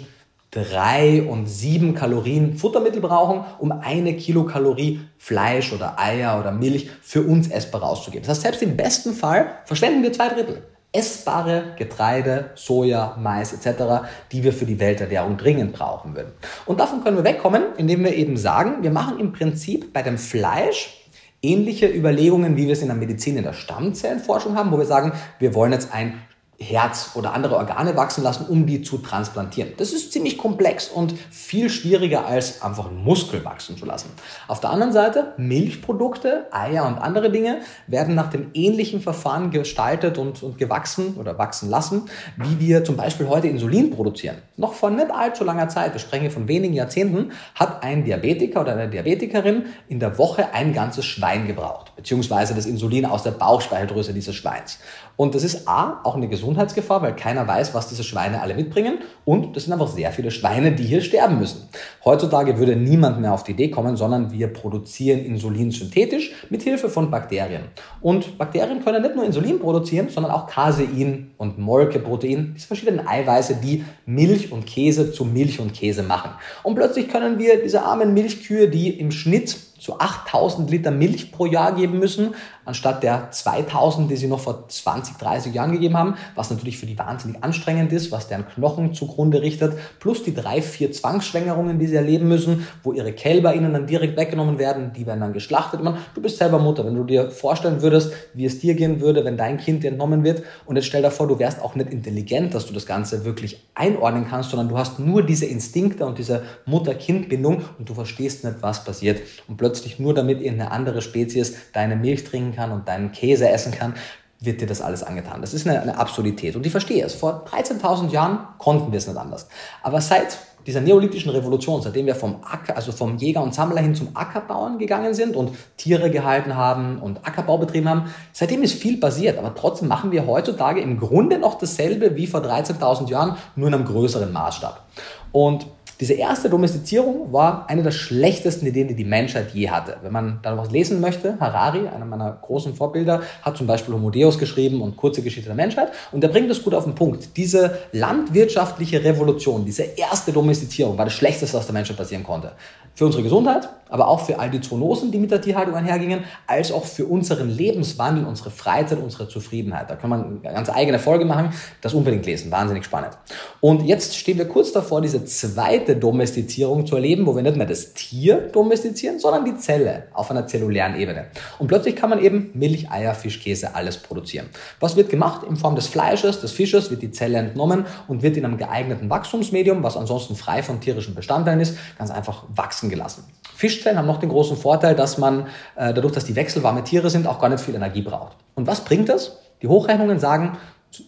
S2: drei und sieben Kalorien Futtermittel brauchen, um eine Kilokalorie Fleisch oder Eier oder Milch für uns essbar rauszugeben. Das heißt, selbst im besten Fall verschwenden wir zwei Drittel. Essbare Getreide, Soja, Mais etc., die wir für die Welternährung dringend brauchen würden. Und davon können wir wegkommen, indem wir eben sagen, wir machen im Prinzip bei dem Fleisch ähnliche Überlegungen, wie wir es in der Medizin in der Stammzellenforschung haben, wo wir sagen, wir wollen jetzt ein Herz oder andere Organe wachsen lassen, um die zu transplantieren. Das ist ziemlich komplex und viel schwieriger als einfach einen Muskel wachsen zu lassen. Auf der anderen Seite, Milchprodukte, Eier und andere Dinge werden nach dem ähnlichen Verfahren gestaltet und, und gewachsen oder wachsen lassen, wie wir zum Beispiel heute Insulin produzieren. Noch vor nicht allzu langer Zeit, wir sprechen von wenigen Jahrzehnten, hat ein Diabetiker oder eine Diabetikerin in der Woche ein ganzes Schwein gebraucht, beziehungsweise das Insulin aus der Bauchspeicheldrüse dieses Schweins. Und das ist A, auch eine Gesundheitsgefahr, weil keiner weiß, was diese Schweine alle mitbringen. Und das sind einfach sehr viele Schweine, die hier sterben müssen. Heutzutage würde niemand mehr auf die Idee kommen, sondern wir produzieren Insulin synthetisch mit Hilfe von Bakterien. Und Bakterien können nicht nur Insulin produzieren, sondern auch Casein und Molkeprotein, diese verschiedenen Eiweiße, die Milch und Käse zu Milch und Käse machen. Und plötzlich können wir diese armen Milchkühe, die im Schnitt so 8000 Liter Milch pro Jahr geben müssen, anstatt der 2000, die sie noch vor 20, 30 Jahren gegeben haben, was natürlich für die wahnsinnig anstrengend ist, was deren Knochen zugrunde richtet, plus die drei, vier Zwangsschwängerungen, die sie erleben müssen, wo ihre Kälber ihnen dann direkt weggenommen werden, die werden dann geschlachtet. Man, du bist selber Mutter, wenn du dir vorstellen würdest, wie es dir gehen würde, wenn dein Kind dir entnommen wird und jetzt stell dir vor, du wärst auch nicht intelligent, dass du das Ganze wirklich einordnen kannst, sondern du hast nur diese Instinkte und diese Mutter-Kind-Bindung und du verstehst nicht, was passiert. Und plötzlich nur damit irgendeine andere Spezies deine Milch trinken kann und deinen Käse essen kann, wird dir das alles angetan. Das ist eine, eine Absurdität. Und ich verstehe es. Vor 13.000 Jahren konnten wir es nicht anders. Aber seit dieser neolithischen Revolution, seitdem wir vom Acker, also vom Jäger und Sammler hin zum Ackerbauern gegangen sind und Tiere gehalten haben und Ackerbau betrieben haben, seitdem ist viel passiert. Aber trotzdem machen wir heutzutage im Grunde noch dasselbe wie vor 13.000 Jahren, nur in einem größeren Maßstab. Und diese erste Domestizierung war eine der schlechtesten Ideen, die die Menschheit je hatte. Wenn man da was lesen möchte, Harari, einer meiner großen Vorbilder, hat zum Beispiel Homo Deus geschrieben und Kurze Geschichte der Menschheit und der bringt das gut auf den Punkt. Diese landwirtschaftliche Revolution, diese erste Domestizierung war das Schlechteste, was der Menschheit passieren konnte. Für unsere Gesundheit, aber auch für all die Zoonosen, die mit der Tierhaltung einhergingen, als auch für unseren Lebenswandel, unsere Freizeit, unsere Zufriedenheit. Da kann man eine ganz eigene Folge machen, das unbedingt lesen, wahnsinnig spannend. Und jetzt stehen wir kurz davor, diese zweite Domestizierung zu erleben, wo wir nicht mehr das Tier domestizieren, sondern die Zelle auf einer zellulären Ebene. Und plötzlich kann man eben Milch, Eier, Fisch, Käse, alles produzieren. Was wird gemacht? In Form des Fleisches, des Fisches wird die Zelle entnommen und wird in einem geeigneten Wachstumsmedium, was ansonsten frei von tierischen Bestandteilen ist, ganz einfach wachsen wachsen gelassen. Fischzellen haben noch den großen Vorteil, dass man äh, dadurch, dass die wechselwarme Tiere sind, auch gar nicht viel Energie braucht. Und was bringt das? Die Hochrechnungen sagen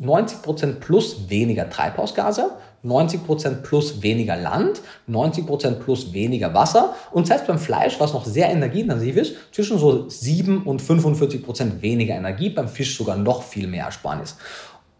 S2: 90% plus weniger Treibhausgase, 90% plus weniger Land, 90% plus weniger Wasser und selbst beim Fleisch, was noch sehr energieintensiv ist, zwischen so 7 und 45% weniger Energie, beim Fisch sogar noch viel mehr Ersparnis.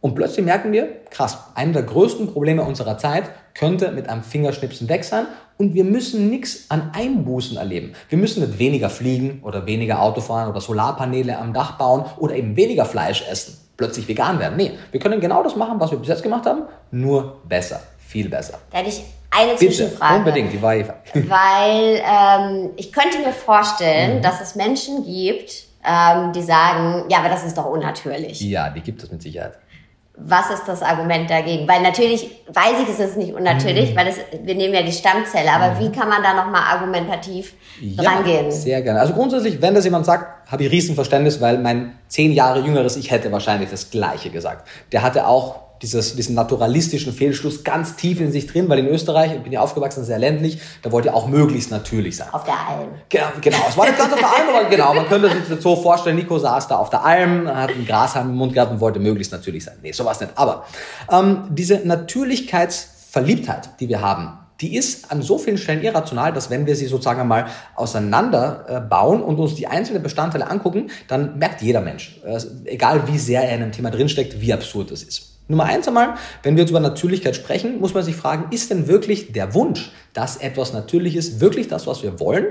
S2: Und plötzlich merken wir, krass, einer der größten Probleme unserer Zeit könnte mit einem Fingerschnipsen weg sein und wir müssen nichts an Einbußen erleben. Wir müssen nicht weniger fliegen oder weniger Auto fahren oder Solarpaneele am Dach bauen oder eben weniger Fleisch essen, plötzlich vegan werden. Nee, wir können genau das machen, was wir bis jetzt gemacht haben, nur besser, viel besser.
S1: Da hätte ich eine Bitte, Zwischenfrage.
S2: Unbedingt, die war Eva.
S1: Weil ähm, ich könnte mir vorstellen, mhm. dass es Menschen gibt, ähm, die sagen, ja, aber das ist doch unnatürlich.
S2: Ja, die gibt es mit Sicherheit
S1: was ist das Argument dagegen? Weil natürlich weiß ich, es ist nicht unnatürlich, mhm. weil es, wir nehmen ja die Stammzelle, aber mhm. wie kann man da nochmal argumentativ ja, rangehen?
S2: Sehr gerne. Also grundsätzlich, wenn das jemand sagt, habe ich Riesenverständnis, weil mein zehn Jahre jüngeres Ich hätte wahrscheinlich das Gleiche gesagt. Der hatte auch dieses, diesen naturalistischen Fehlschluss ganz tief in sich drin, weil in Österreich, ich bin ja aufgewachsen, sehr ländlich, da wollte ja auch möglichst natürlich sein.
S1: Auf der Alm.
S2: Genau, genau. Es war nicht ganz auf der Alm, aber genau, man könnte sich das so vorstellen, Nico saß da auf der Alm, hat einen Grashalm im Mund gehabt und wollte möglichst natürlich sein. Nee, sowas nicht. Aber ähm, diese Natürlichkeitsverliebtheit, die wir haben, die ist an so vielen Stellen irrational, dass wenn wir sie sozusagen mal auseinander äh, bauen und uns die einzelnen Bestandteile angucken, dann merkt jeder Mensch, äh, egal wie sehr er in einem Thema drinsteckt, wie absurd das ist. Nummer eins einmal, wenn wir jetzt über Natürlichkeit sprechen, muss man sich fragen, ist denn wirklich der Wunsch, dass etwas natürlich ist, wirklich das, was wir wollen?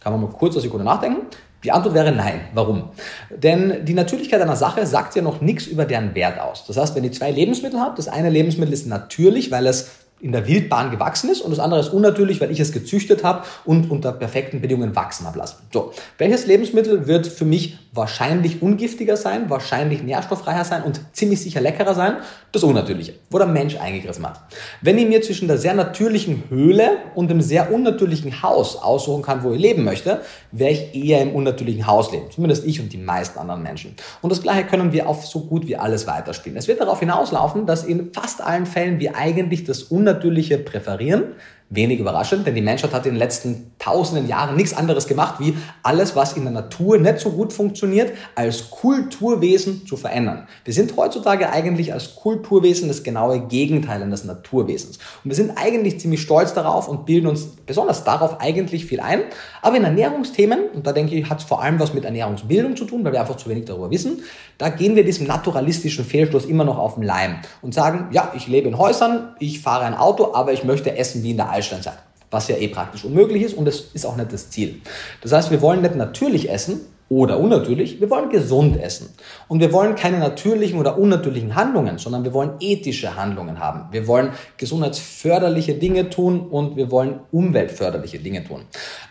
S2: Kann man mal kurz eine Sekunde nachdenken. Die Antwort wäre nein. Warum? Denn die Natürlichkeit einer Sache sagt ja noch nichts über deren Wert aus. Das heißt, wenn ihr zwei Lebensmittel habt, das eine Lebensmittel ist natürlich, weil es in der Wildbahn gewachsen ist und das andere ist unnatürlich, weil ich es gezüchtet habe und unter perfekten Bedingungen wachsen habe lassen. So, welches Lebensmittel wird für mich wahrscheinlich ungiftiger sein, wahrscheinlich nährstofffreier sein und ziemlich sicher leckerer sein? Das Unnatürliche, wo der Mensch eingegriffen hat. Wenn ich mir zwischen der sehr natürlichen Höhle und dem sehr unnatürlichen Haus aussuchen kann, wo ich leben möchte, wäre ich eher im unnatürlichen Haus leben. Zumindest ich und die meisten anderen Menschen. Und das Gleiche können wir auf so gut wie alles weiterspielen. Es wird darauf hinauslaufen, dass in fast allen Fällen wir eigentlich das Unnatürliche Unnatürliche präferieren Wenig überraschend, denn die Menschheit hat in den letzten tausenden Jahren nichts anderes gemacht, wie alles, was in der Natur nicht so gut funktioniert, als Kulturwesen zu verändern. Wir sind heutzutage eigentlich als Kulturwesen das genaue Gegenteil eines Naturwesens. Und wir sind eigentlich ziemlich stolz darauf und bilden uns besonders darauf eigentlich viel ein. Aber in Ernährungsthemen, und da denke ich, hat es vor allem was mit Ernährungsbildung zu tun, weil wir einfach zu wenig darüber wissen, da gehen wir diesem naturalistischen Fehlschluss immer noch auf den Leim und sagen, ja, ich lebe in Häusern, ich fahre ein Auto, aber ich möchte essen wie in der Altsteinzeit. Was ja eh praktisch unmöglich ist und das ist auch nicht das Ziel. Das heißt, wir wollen nicht natürlich essen, oder unnatürlich, wir wollen gesund essen. Und wir wollen keine natürlichen oder unnatürlichen Handlungen, sondern wir wollen ethische Handlungen haben. Wir wollen gesundheitsförderliche Dinge tun und wir wollen umweltförderliche Dinge tun.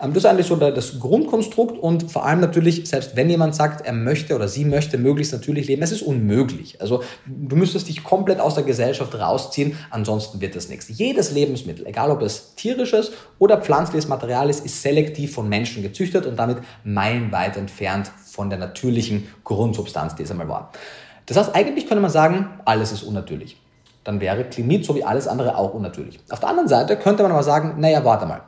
S2: Ähm, das ist eigentlich so das Grundkonstrukt und vor allem natürlich, selbst wenn jemand sagt, er möchte oder sie möchte möglichst natürlich leben, es ist unmöglich. Also du müsstest dich komplett aus der Gesellschaft rausziehen, ansonsten wird das nichts. Jedes Lebensmittel, egal ob es tierisches oder pflanzliches Material ist, ist selektiv von Menschen gezüchtet und damit meilenweit entfernt entfernt von der natürlichen Grundsubstanz, die es einmal war. Das heißt, eigentlich könnte man sagen, alles ist unnatürlich. Dann wäre Klimit so wie alles andere auch unnatürlich. Auf der anderen Seite könnte man aber sagen, naja, warte mal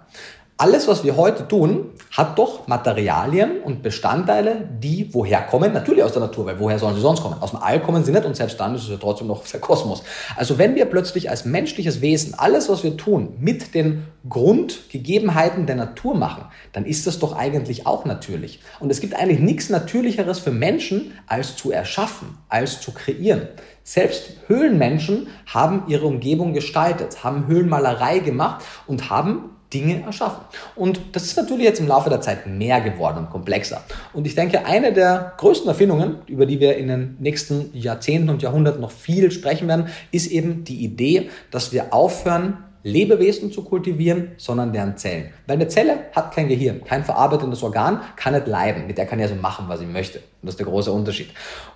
S2: alles, was wir heute tun, hat doch Materialien und Bestandteile, die woher kommen? Natürlich aus der Natur, weil woher sollen sie sonst kommen? Aus dem All kommen sie nicht und selbst dann ist es ja trotzdem noch der Kosmos. Also wenn wir plötzlich als menschliches Wesen alles, was wir tun, mit den Grundgegebenheiten der Natur machen, dann ist das doch eigentlich auch natürlich. Und es gibt eigentlich nichts Natürlicheres für Menschen, als zu erschaffen, als zu kreieren. Selbst Höhlenmenschen haben ihre Umgebung gestaltet, haben Höhlenmalerei gemacht und haben Dinge erschaffen. Und das ist natürlich jetzt im Laufe der Zeit mehr geworden und komplexer. Und ich denke, eine der größten Erfindungen, über die wir in den nächsten Jahrzehnten und Jahrhunderten noch viel sprechen werden, ist eben die Idee, dass wir aufhören, Lebewesen zu kultivieren, sondern deren Zellen. Weil eine Zelle hat kein Gehirn, kein verarbeitendes Organ, kann nicht leiden. Mit der kann ja so machen, was sie möchte. Und das ist der große Unterschied.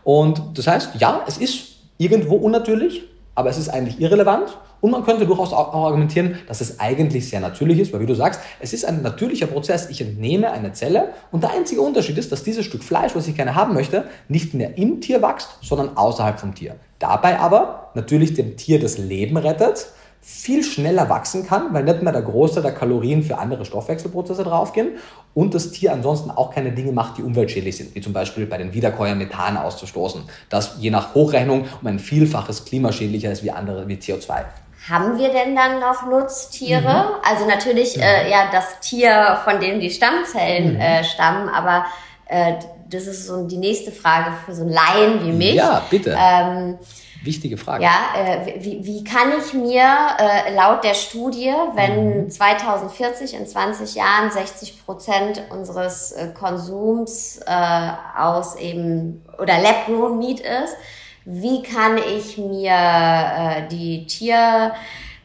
S2: Und das heißt, ja, es ist irgendwo unnatürlich, aber es ist eigentlich irrelevant. Und man könnte durchaus auch argumentieren, dass es eigentlich sehr natürlich ist, weil wie du sagst, es ist ein natürlicher Prozess. Ich entnehme eine Zelle und der einzige Unterschied ist, dass dieses Stück Fleisch, was ich gerne haben möchte, nicht mehr im Tier wächst, sondern außerhalb vom Tier. Dabei aber natürlich dem Tier das Leben rettet, viel schneller wachsen kann, weil nicht mehr der Großteil der Kalorien für andere Stoffwechselprozesse draufgehen und das Tier ansonsten auch keine Dinge macht, die umweltschädlich sind, wie zum Beispiel bei den Wiederkäuern Methan auszustoßen, das je nach Hochrechnung um ein Vielfaches klimaschädlicher ist wie andere wie CO2.
S1: Haben wir denn dann noch Nutztiere? Mhm. Also natürlich mhm. äh, ja das Tier, von dem die Stammzellen mhm. äh, stammen, aber äh, das ist so die nächste Frage für so einen Laien wie mich.
S2: Ja, bitte. Ähm, Wichtige Frage.
S1: Ja, äh, wie, wie kann ich mir äh, laut der Studie, wenn mhm. 2040 in 20 Jahren 60 Prozent unseres äh, Konsums äh, aus eben oder Lab-Grown Meat ist, wie kann ich mir äh, die Tier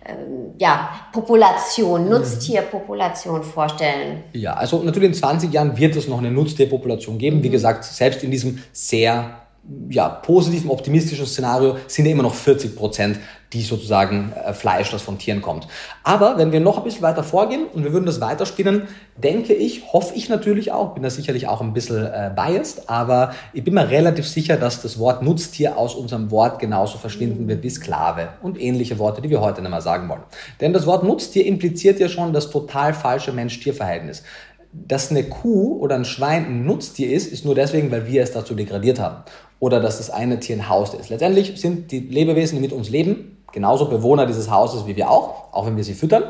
S1: ähm, ja, Population, mhm. Nutztierpopulation vorstellen?
S2: Ja, also natürlich in 20 Jahren wird es noch eine Nutztierpopulation geben. Mhm. Wie gesagt, selbst in diesem sehr ja, positiven, optimistischen Szenario sind ja immer noch 40 Prozent, die sozusagen äh, Fleisch, das von Tieren kommt. Aber wenn wir noch ein bisschen weiter vorgehen und wir würden das weiterspinnen, denke ich, hoffe ich natürlich auch, bin da sicherlich auch ein bisschen äh, biased, aber ich bin mir relativ sicher, dass das Wort Nutztier aus unserem Wort genauso verschwinden wird wie Sklave und ähnliche Worte, die wir heute nicht mehr sagen wollen. Denn das Wort Nutztier impliziert ja schon das total falsche Mensch-Tier-Verhältnis dass eine Kuh oder ein Schwein ein Nutztier ist, ist nur deswegen, weil wir es dazu degradiert haben. Oder dass das eine Tier ein Haus ist. Letztendlich sind die Lebewesen, die mit uns leben, genauso Bewohner dieses Hauses wie wir auch, auch wenn wir sie füttern.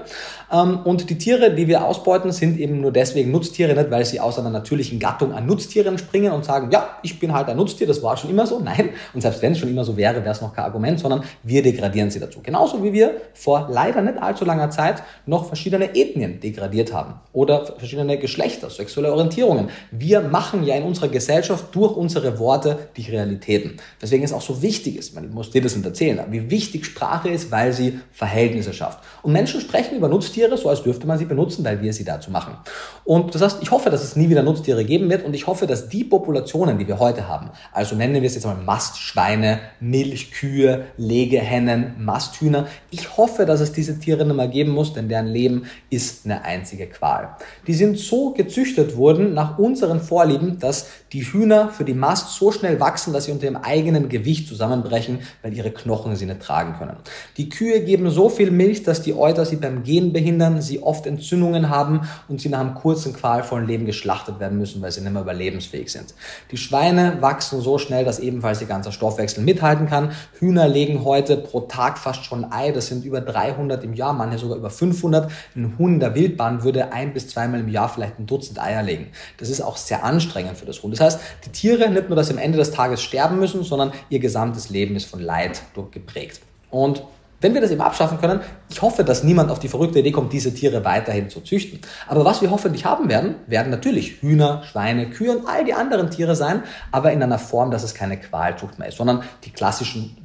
S2: Ähm, und die Tiere, die wir ausbeuten, sind eben nur deswegen Nutztiere, nicht weil sie aus einer natürlichen Gattung an Nutztieren springen und sagen, ja, ich bin halt ein Nutztier, das war schon immer so. Nein, und selbst wenn es schon immer so wäre, wäre es noch kein Argument, sondern wir degradieren sie dazu. Genauso wie wir vor leider nicht allzu langer Zeit noch verschiedene Ethnien degradiert haben oder verschiedene Geschlechter, sexuelle Orientierungen. Wir machen ja in unserer Gesellschaft durch unsere Worte die Realitäten. Deswegen ist auch so wichtig ist, man muss dir das nicht erzählen, wie wichtig Sprache ist, weil sie Verhältnisse schafft. Und Menschen sprechen über Nutztiere so, als dürfte man sie benutzen, weil wir sie dazu machen. Und das heißt, ich hoffe, dass es nie wieder Nutztiere geben wird und ich hoffe, dass die Populationen, die wir heute haben, also nennen wir es jetzt mal Mastschweine, Milchkühe, Legehennen, Masthühner, ich hoffe, dass es diese Tiere nicht mehr geben muss, denn deren Leben ist eine einzige Qual. Die sind so gezüchtet worden nach unseren Vorlieben, dass die Hühner für die Mast so schnell wachsen, dass sie unter ihrem eigenen Gewicht zusammenbrechen, weil ihre Knochen sie nicht tragen können. Die Kühe geben so viel Milch, dass die Euter sie beim Gehen behindern, sie oft Entzündungen haben und sie nach einem kurzen, qualvollen Leben geschlachtet werden müssen, weil sie nicht mehr überlebensfähig sind. Die Schweine wachsen so schnell, dass ebenfalls ihr ganzer Stoffwechsel mithalten kann. Hühner legen heute pro Tag fast schon Ei, das sind über 300 im Jahr, manche sogar über 500. Ein Huhn in der Wildbahn würde ein bis zweimal im Jahr vielleicht ein Dutzend Eier legen. Das ist auch sehr anstrengend für das Huhn. Das heißt, die Tiere nicht nur, dass sie am Ende des Tages sterben müssen, sondern ihr gesamtes Leben ist von Leid geprägt. Und wenn wir das eben abschaffen können, ich hoffe, dass niemand auf die verrückte Idee kommt, diese Tiere weiterhin zu züchten. Aber was wir hoffentlich haben werden, werden natürlich Hühner, Schweine, Kühe und all die anderen Tiere sein, aber in einer Form, dass es keine Qualzucht mehr ist, sondern die klassischen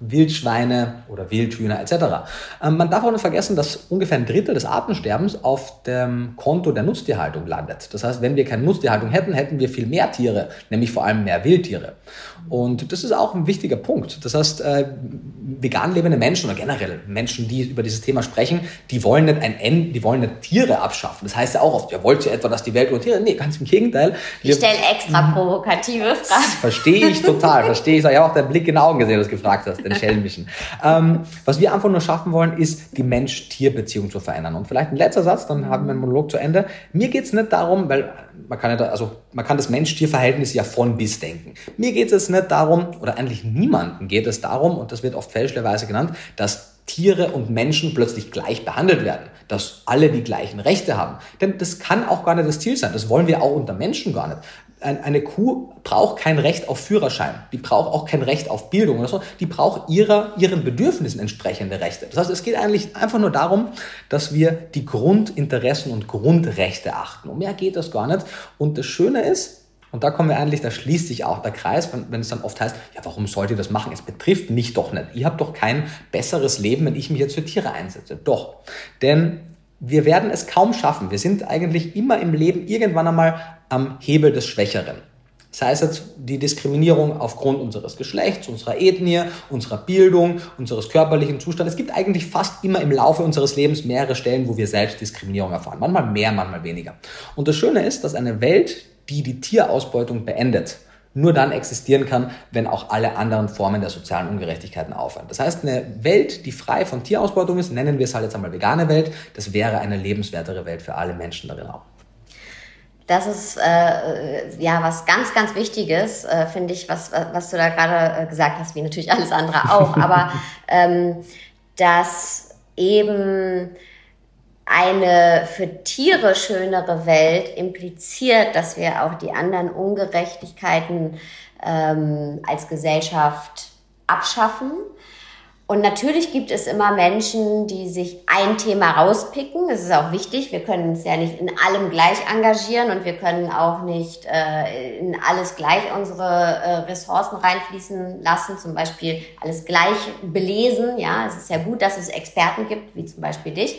S2: Wildschweine oder Wildhühner etc. Ähm, man darf auch nicht vergessen, dass ungefähr ein Drittel des Artensterbens auf dem Konto der Nutztierhaltung landet. Das heißt, wenn wir keine Nutztierhaltung hätten, hätten wir viel mehr Tiere, nämlich vor allem mehr Wildtiere. Und das ist auch ein wichtiger Punkt. Das heißt, äh, vegan lebende Menschen oder generell Menschen, die über dieses Thema sprechen, die wollen nicht ein Ende, die wollen nicht Tiere abschaffen. Das heißt ja auch oft, ja, wollt ihr etwa, dass die Welt nur Tiere? Nee, ganz im Gegenteil.
S1: Ich stelle extra provokative Fragen.
S2: Verstehe ich total, verstehe ich. Ich habe auch deinen Blick in den Augen gesehen, dass du gefragt hast den schelmischen. Ähm, was wir einfach nur schaffen wollen, ist, die Mensch-Tier-Beziehung zu verändern. Und vielleicht ein letzter Satz, dann haben wir einen Monolog zu Ende. Mir geht es nicht darum, weil man kann, ja da, also, man kann das Mensch-Tier-Verhältnis ja von bis denken. Mir geht es nicht darum, oder eigentlich niemanden geht es darum, und das wird oft fälschlicherweise genannt, dass Tiere und Menschen plötzlich gleich behandelt werden, dass alle die gleichen Rechte haben. Denn das kann auch gar nicht das Ziel sein. Das wollen wir auch unter Menschen gar nicht eine Kuh braucht kein Recht auf Führerschein, die braucht auch kein Recht auf Bildung oder so, die braucht ihrer, ihren Bedürfnissen entsprechende Rechte. Das heißt, es geht eigentlich einfach nur darum, dass wir die Grundinteressen und Grundrechte achten. Und mehr geht das gar nicht. Und das Schöne ist, und da kommen wir eigentlich, da schließt sich auch der Kreis, wenn, wenn es dann oft heißt, ja, warum sollt ihr das machen? Es betrifft mich doch nicht. Ihr habt doch kein besseres Leben, wenn ich mich jetzt für Tiere einsetze. Doch. Denn wir werden es kaum schaffen. Wir sind eigentlich immer im Leben irgendwann einmal am Hebel des Schwächeren. Sei es jetzt die Diskriminierung aufgrund unseres Geschlechts, unserer Ethnie, unserer Bildung, unseres körperlichen Zustands. Es gibt eigentlich fast immer im Laufe unseres Lebens mehrere Stellen, wo wir selbst Diskriminierung erfahren. Manchmal mehr, manchmal weniger. Und das Schöne ist, dass eine Welt, die die Tierausbeutung beendet, nur dann existieren kann, wenn auch alle anderen Formen der sozialen Ungerechtigkeiten aufhören. Das heißt, eine Welt, die frei von Tierausbeutung ist, nennen wir es halt jetzt einmal vegane Welt, das wäre eine lebenswertere Welt für alle Menschen darin auch.
S1: Das ist äh, ja was ganz, ganz Wichtiges, äh, finde ich, was, was du da gerade äh, gesagt hast, wie natürlich alles andere auch. Aber ähm, dass eben eine für Tiere schönere Welt impliziert, dass wir auch die anderen Ungerechtigkeiten ähm, als Gesellschaft abschaffen. Und natürlich gibt es immer Menschen, die sich ein Thema rauspicken. Das ist auch wichtig. Wir können uns ja nicht in allem gleich engagieren und wir können auch nicht äh, in alles gleich unsere äh, Ressourcen reinfließen lassen. Zum Beispiel alles gleich belesen. Ja, es ist ja gut, dass es Experten gibt, wie zum Beispiel dich.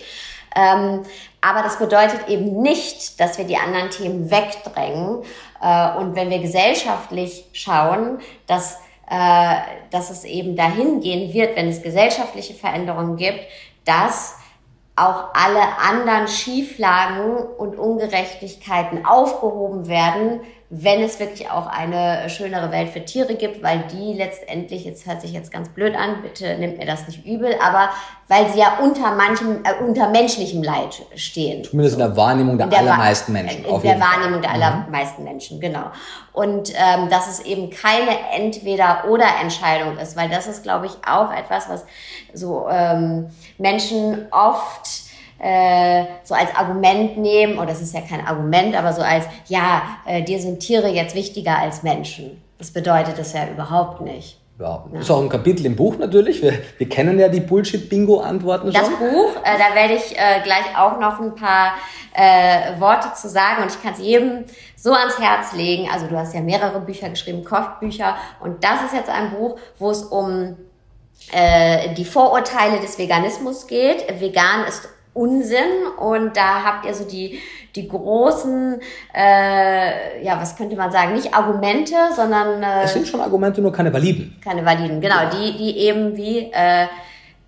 S1: Ähm, aber das bedeutet eben nicht, dass wir die anderen Themen wegdrängen. Äh, und wenn wir gesellschaftlich schauen, dass, äh, dass es eben dahin gehen wird, wenn es gesellschaftliche Veränderungen gibt, dass auch alle anderen Schieflagen und Ungerechtigkeiten aufgehoben werden, wenn es wirklich auch eine schönere Welt für Tiere gibt, weil die letztendlich, jetzt hört sich jetzt ganz blöd an, bitte nimmt mir das nicht übel, aber weil sie ja unter manchem, äh, unter menschlichem Leid stehen.
S2: Zumindest so. in der Wahrnehmung der, der allermeisten Menschen.
S1: In der Wahrnehmung der mhm. allermeisten Menschen, genau. Und ähm, dass es eben keine Entweder-oder-Entscheidung ist, weil das ist, glaube ich, auch etwas, was so ähm, Menschen oft äh, so als Argument nehmen, oder das ist ja kein Argument, aber so als, ja, äh, dir sind Tiere jetzt wichtiger als Menschen. Das bedeutet es ja überhaupt nicht.
S2: Ja, ja. ist auch ein Kapitel im Buch natürlich. Wir, wir kennen ja die Bullshit-Bingo-Antworten
S1: schon. Das Buch, äh, da werde ich äh, gleich auch noch ein paar äh, Worte zu sagen und ich kann es jedem so ans Herz legen. Also du hast ja mehrere Bücher geschrieben, Kochbücher und das ist jetzt ein Buch, wo es um äh, die Vorurteile des Veganismus geht. Vegan ist Unsinn und da habt ihr so die, die großen, äh, ja, was könnte man sagen, nicht Argumente, sondern...
S2: Äh, es sind schon Argumente, nur keine validen.
S1: Keine validen, genau, ja. die, die eben wie, äh,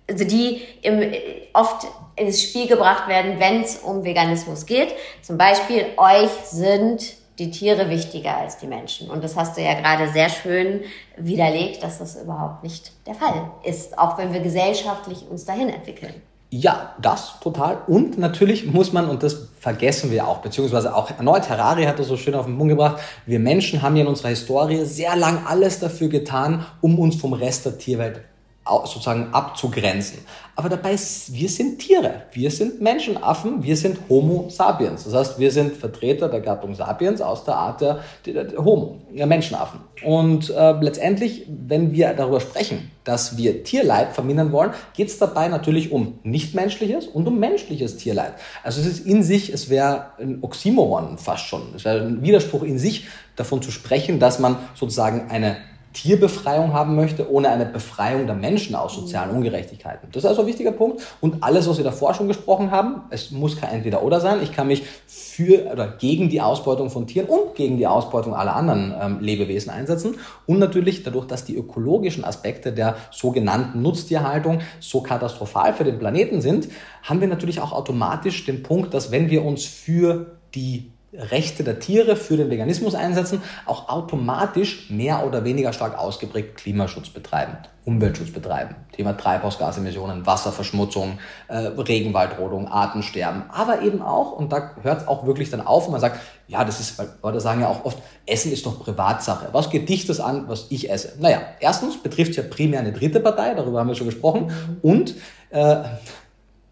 S1: also die im, oft ins Spiel gebracht werden, wenn es um Veganismus geht. Zum Beispiel, euch sind die Tiere wichtiger als die Menschen. Und das hast du ja gerade sehr schön widerlegt, dass das überhaupt nicht der Fall ist, auch wenn wir gesellschaftlich uns dahin entwickeln.
S2: Ja, das total. Und natürlich muss man, und das vergessen wir auch, beziehungsweise auch erneut Harari hat das so schön auf den Punkt gebracht, wir Menschen haben ja in unserer Historie sehr lang alles dafür getan, um uns vom Rest der Tierwelt sozusagen abzugrenzen. Aber dabei, wir sind Tiere, wir sind Menschenaffen, wir sind Homo sapiens. Das heißt, wir sind Vertreter der Gattung Sapiens aus der Art der, der, der Homo, der Menschenaffen. Und äh, letztendlich, wenn wir darüber sprechen, dass wir Tierleid vermindern wollen, geht es dabei natürlich um nichtmenschliches und um menschliches Tierleid. Also es ist in sich, es wäre ein Oxymoron fast schon, es wäre ein Widerspruch in sich, davon zu sprechen, dass man sozusagen eine Tierbefreiung haben möchte, ohne eine Befreiung der Menschen aus sozialen mhm. Ungerechtigkeiten. Das ist also ein wichtiger Punkt. Und alles, was wir davor schon gesprochen haben, es muss kein Entweder-Oder sein. Ich kann mich für oder gegen die Ausbeutung von Tieren und gegen die Ausbeutung aller anderen ähm, Lebewesen einsetzen. Und natürlich dadurch, dass die ökologischen Aspekte der sogenannten Nutztierhaltung so katastrophal für den Planeten sind, haben wir natürlich auch automatisch den Punkt, dass wenn wir uns für die Rechte der Tiere für den Veganismus einsetzen, auch automatisch mehr oder weniger stark ausgeprägt Klimaschutz betreiben, Umweltschutz betreiben. Thema Treibhausgasemissionen, Wasserverschmutzung, äh, Regenwaldrodung, Artensterben, aber eben auch, und da hört es auch wirklich dann auf, und man sagt, ja, das ist, weil Leute sagen ja auch oft, Essen ist doch Privatsache. Was geht dich das an, was ich esse? Naja, erstens betrifft es ja primär eine dritte Partei, darüber haben wir schon gesprochen, und äh,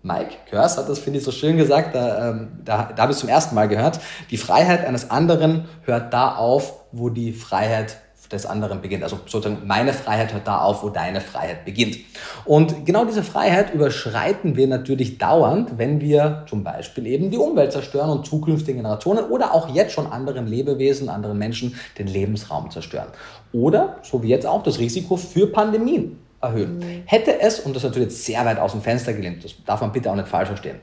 S2: Mike Körs hat das, finde ich, so schön gesagt, da, ähm, da, da habe ich es zum ersten Mal gehört. Die Freiheit eines anderen hört da auf, wo die Freiheit des anderen beginnt. Also sozusagen meine Freiheit hört da auf, wo deine Freiheit beginnt. Und genau diese Freiheit überschreiten wir natürlich dauernd, wenn wir zum Beispiel eben die Umwelt zerstören und zukünftige Generationen oder auch jetzt schon anderen Lebewesen, anderen Menschen den Lebensraum zerstören. Oder, so wie jetzt auch, das Risiko für Pandemien erhöhen. Mhm. Hätte es, und das ist natürlich jetzt sehr weit aus dem Fenster gelehnt, das darf man bitte auch nicht falsch verstehen,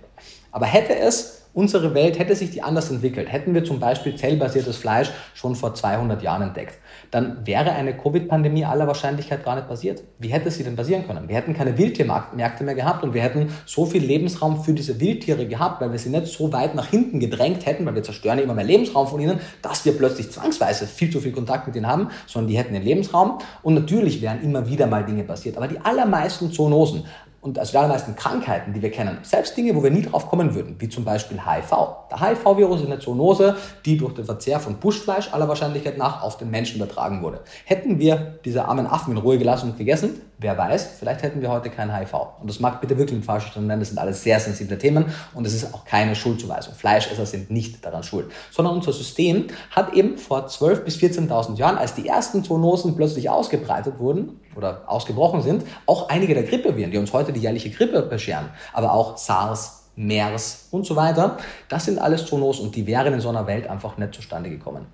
S2: aber hätte es unsere Welt, hätte sich die anders entwickelt, hätten wir zum Beispiel zellbasiertes Fleisch schon vor 200 Jahren entdeckt, dann wäre eine Covid-Pandemie aller Wahrscheinlichkeit gar nicht passiert. Wie hätte sie denn passieren können? Wir hätten keine Wildtiermärkte mehr gehabt und wir hätten so viel Lebensraum für diese Wildtiere gehabt, weil wir sie nicht so weit nach hinten gedrängt hätten, weil wir zerstören immer mehr Lebensraum von ihnen, dass wir plötzlich zwangsweise viel zu viel Kontakt mit ihnen haben, sondern die hätten den Lebensraum und natürlich wären immer wieder mal Dinge passiert. Aber die allermeisten Zoonosen, und also die allermeisten Krankheiten, die wir kennen, selbst Dinge, wo wir nie drauf kommen würden, wie zum Beispiel HIV. Der HIV-Virus ist eine Zoonose, die durch den Verzehr von Buschfleisch aller Wahrscheinlichkeit nach auf den Menschen übertragen wurde. Hätten wir diese armen Affen in Ruhe gelassen und gegessen, Wer weiß, vielleicht hätten wir heute kein HIV. Und das mag bitte wirklich ein falsches sein, das sind alles sehr sensible Themen und es ist auch keine Schuldzuweisung. Fleischesser sind nicht daran schuld, sondern unser System hat eben vor 12.000 bis 14.000 Jahren, als die ersten Zoonosen plötzlich ausgebreitet wurden oder ausgebrochen sind, auch einige der Grippeviren, die uns heute die jährliche Grippe bescheren, aber auch SARS, MERS und so weiter, das sind alles Zoonosen und die wären in so einer Welt einfach nicht zustande gekommen.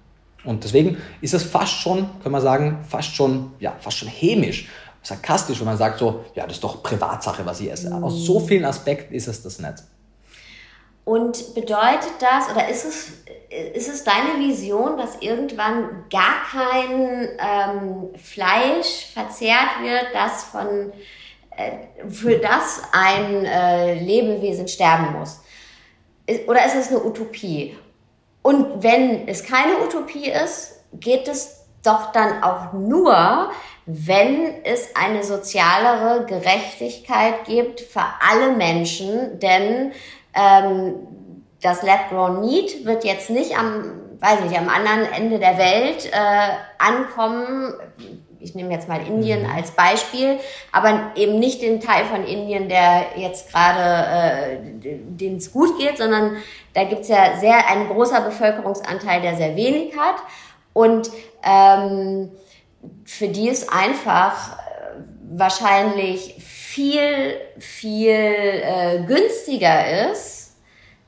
S2: Und deswegen ist es fast schon, können wir sagen, fast schon, ja, fast schon hämisch, sarkastisch, wenn man sagt so, ja, das ist doch Privatsache, was ich esse. Mhm. Aus so vielen Aspekten ist es das nicht.
S1: Und bedeutet das, oder ist es, ist es deine Vision, dass irgendwann gar kein ähm, Fleisch verzehrt wird, das von, für das ein äh, Lebewesen sterben muss? Oder ist es eine Utopie? Und wenn es keine Utopie ist, geht es doch dann auch nur, wenn es eine sozialere Gerechtigkeit gibt für alle Menschen, denn ähm, das Lab-Grown Meat wird jetzt nicht am, weiß nicht, am anderen Ende der Welt äh, ankommen. Ich nehme jetzt mal Indien mhm. als Beispiel, aber eben nicht den Teil von Indien, der jetzt gerade, äh, den es gut geht, sondern da gibt's ja sehr ein großer Bevölkerungsanteil, der sehr wenig hat und ähm, für die es einfach äh, wahrscheinlich viel, viel äh, günstiger ist,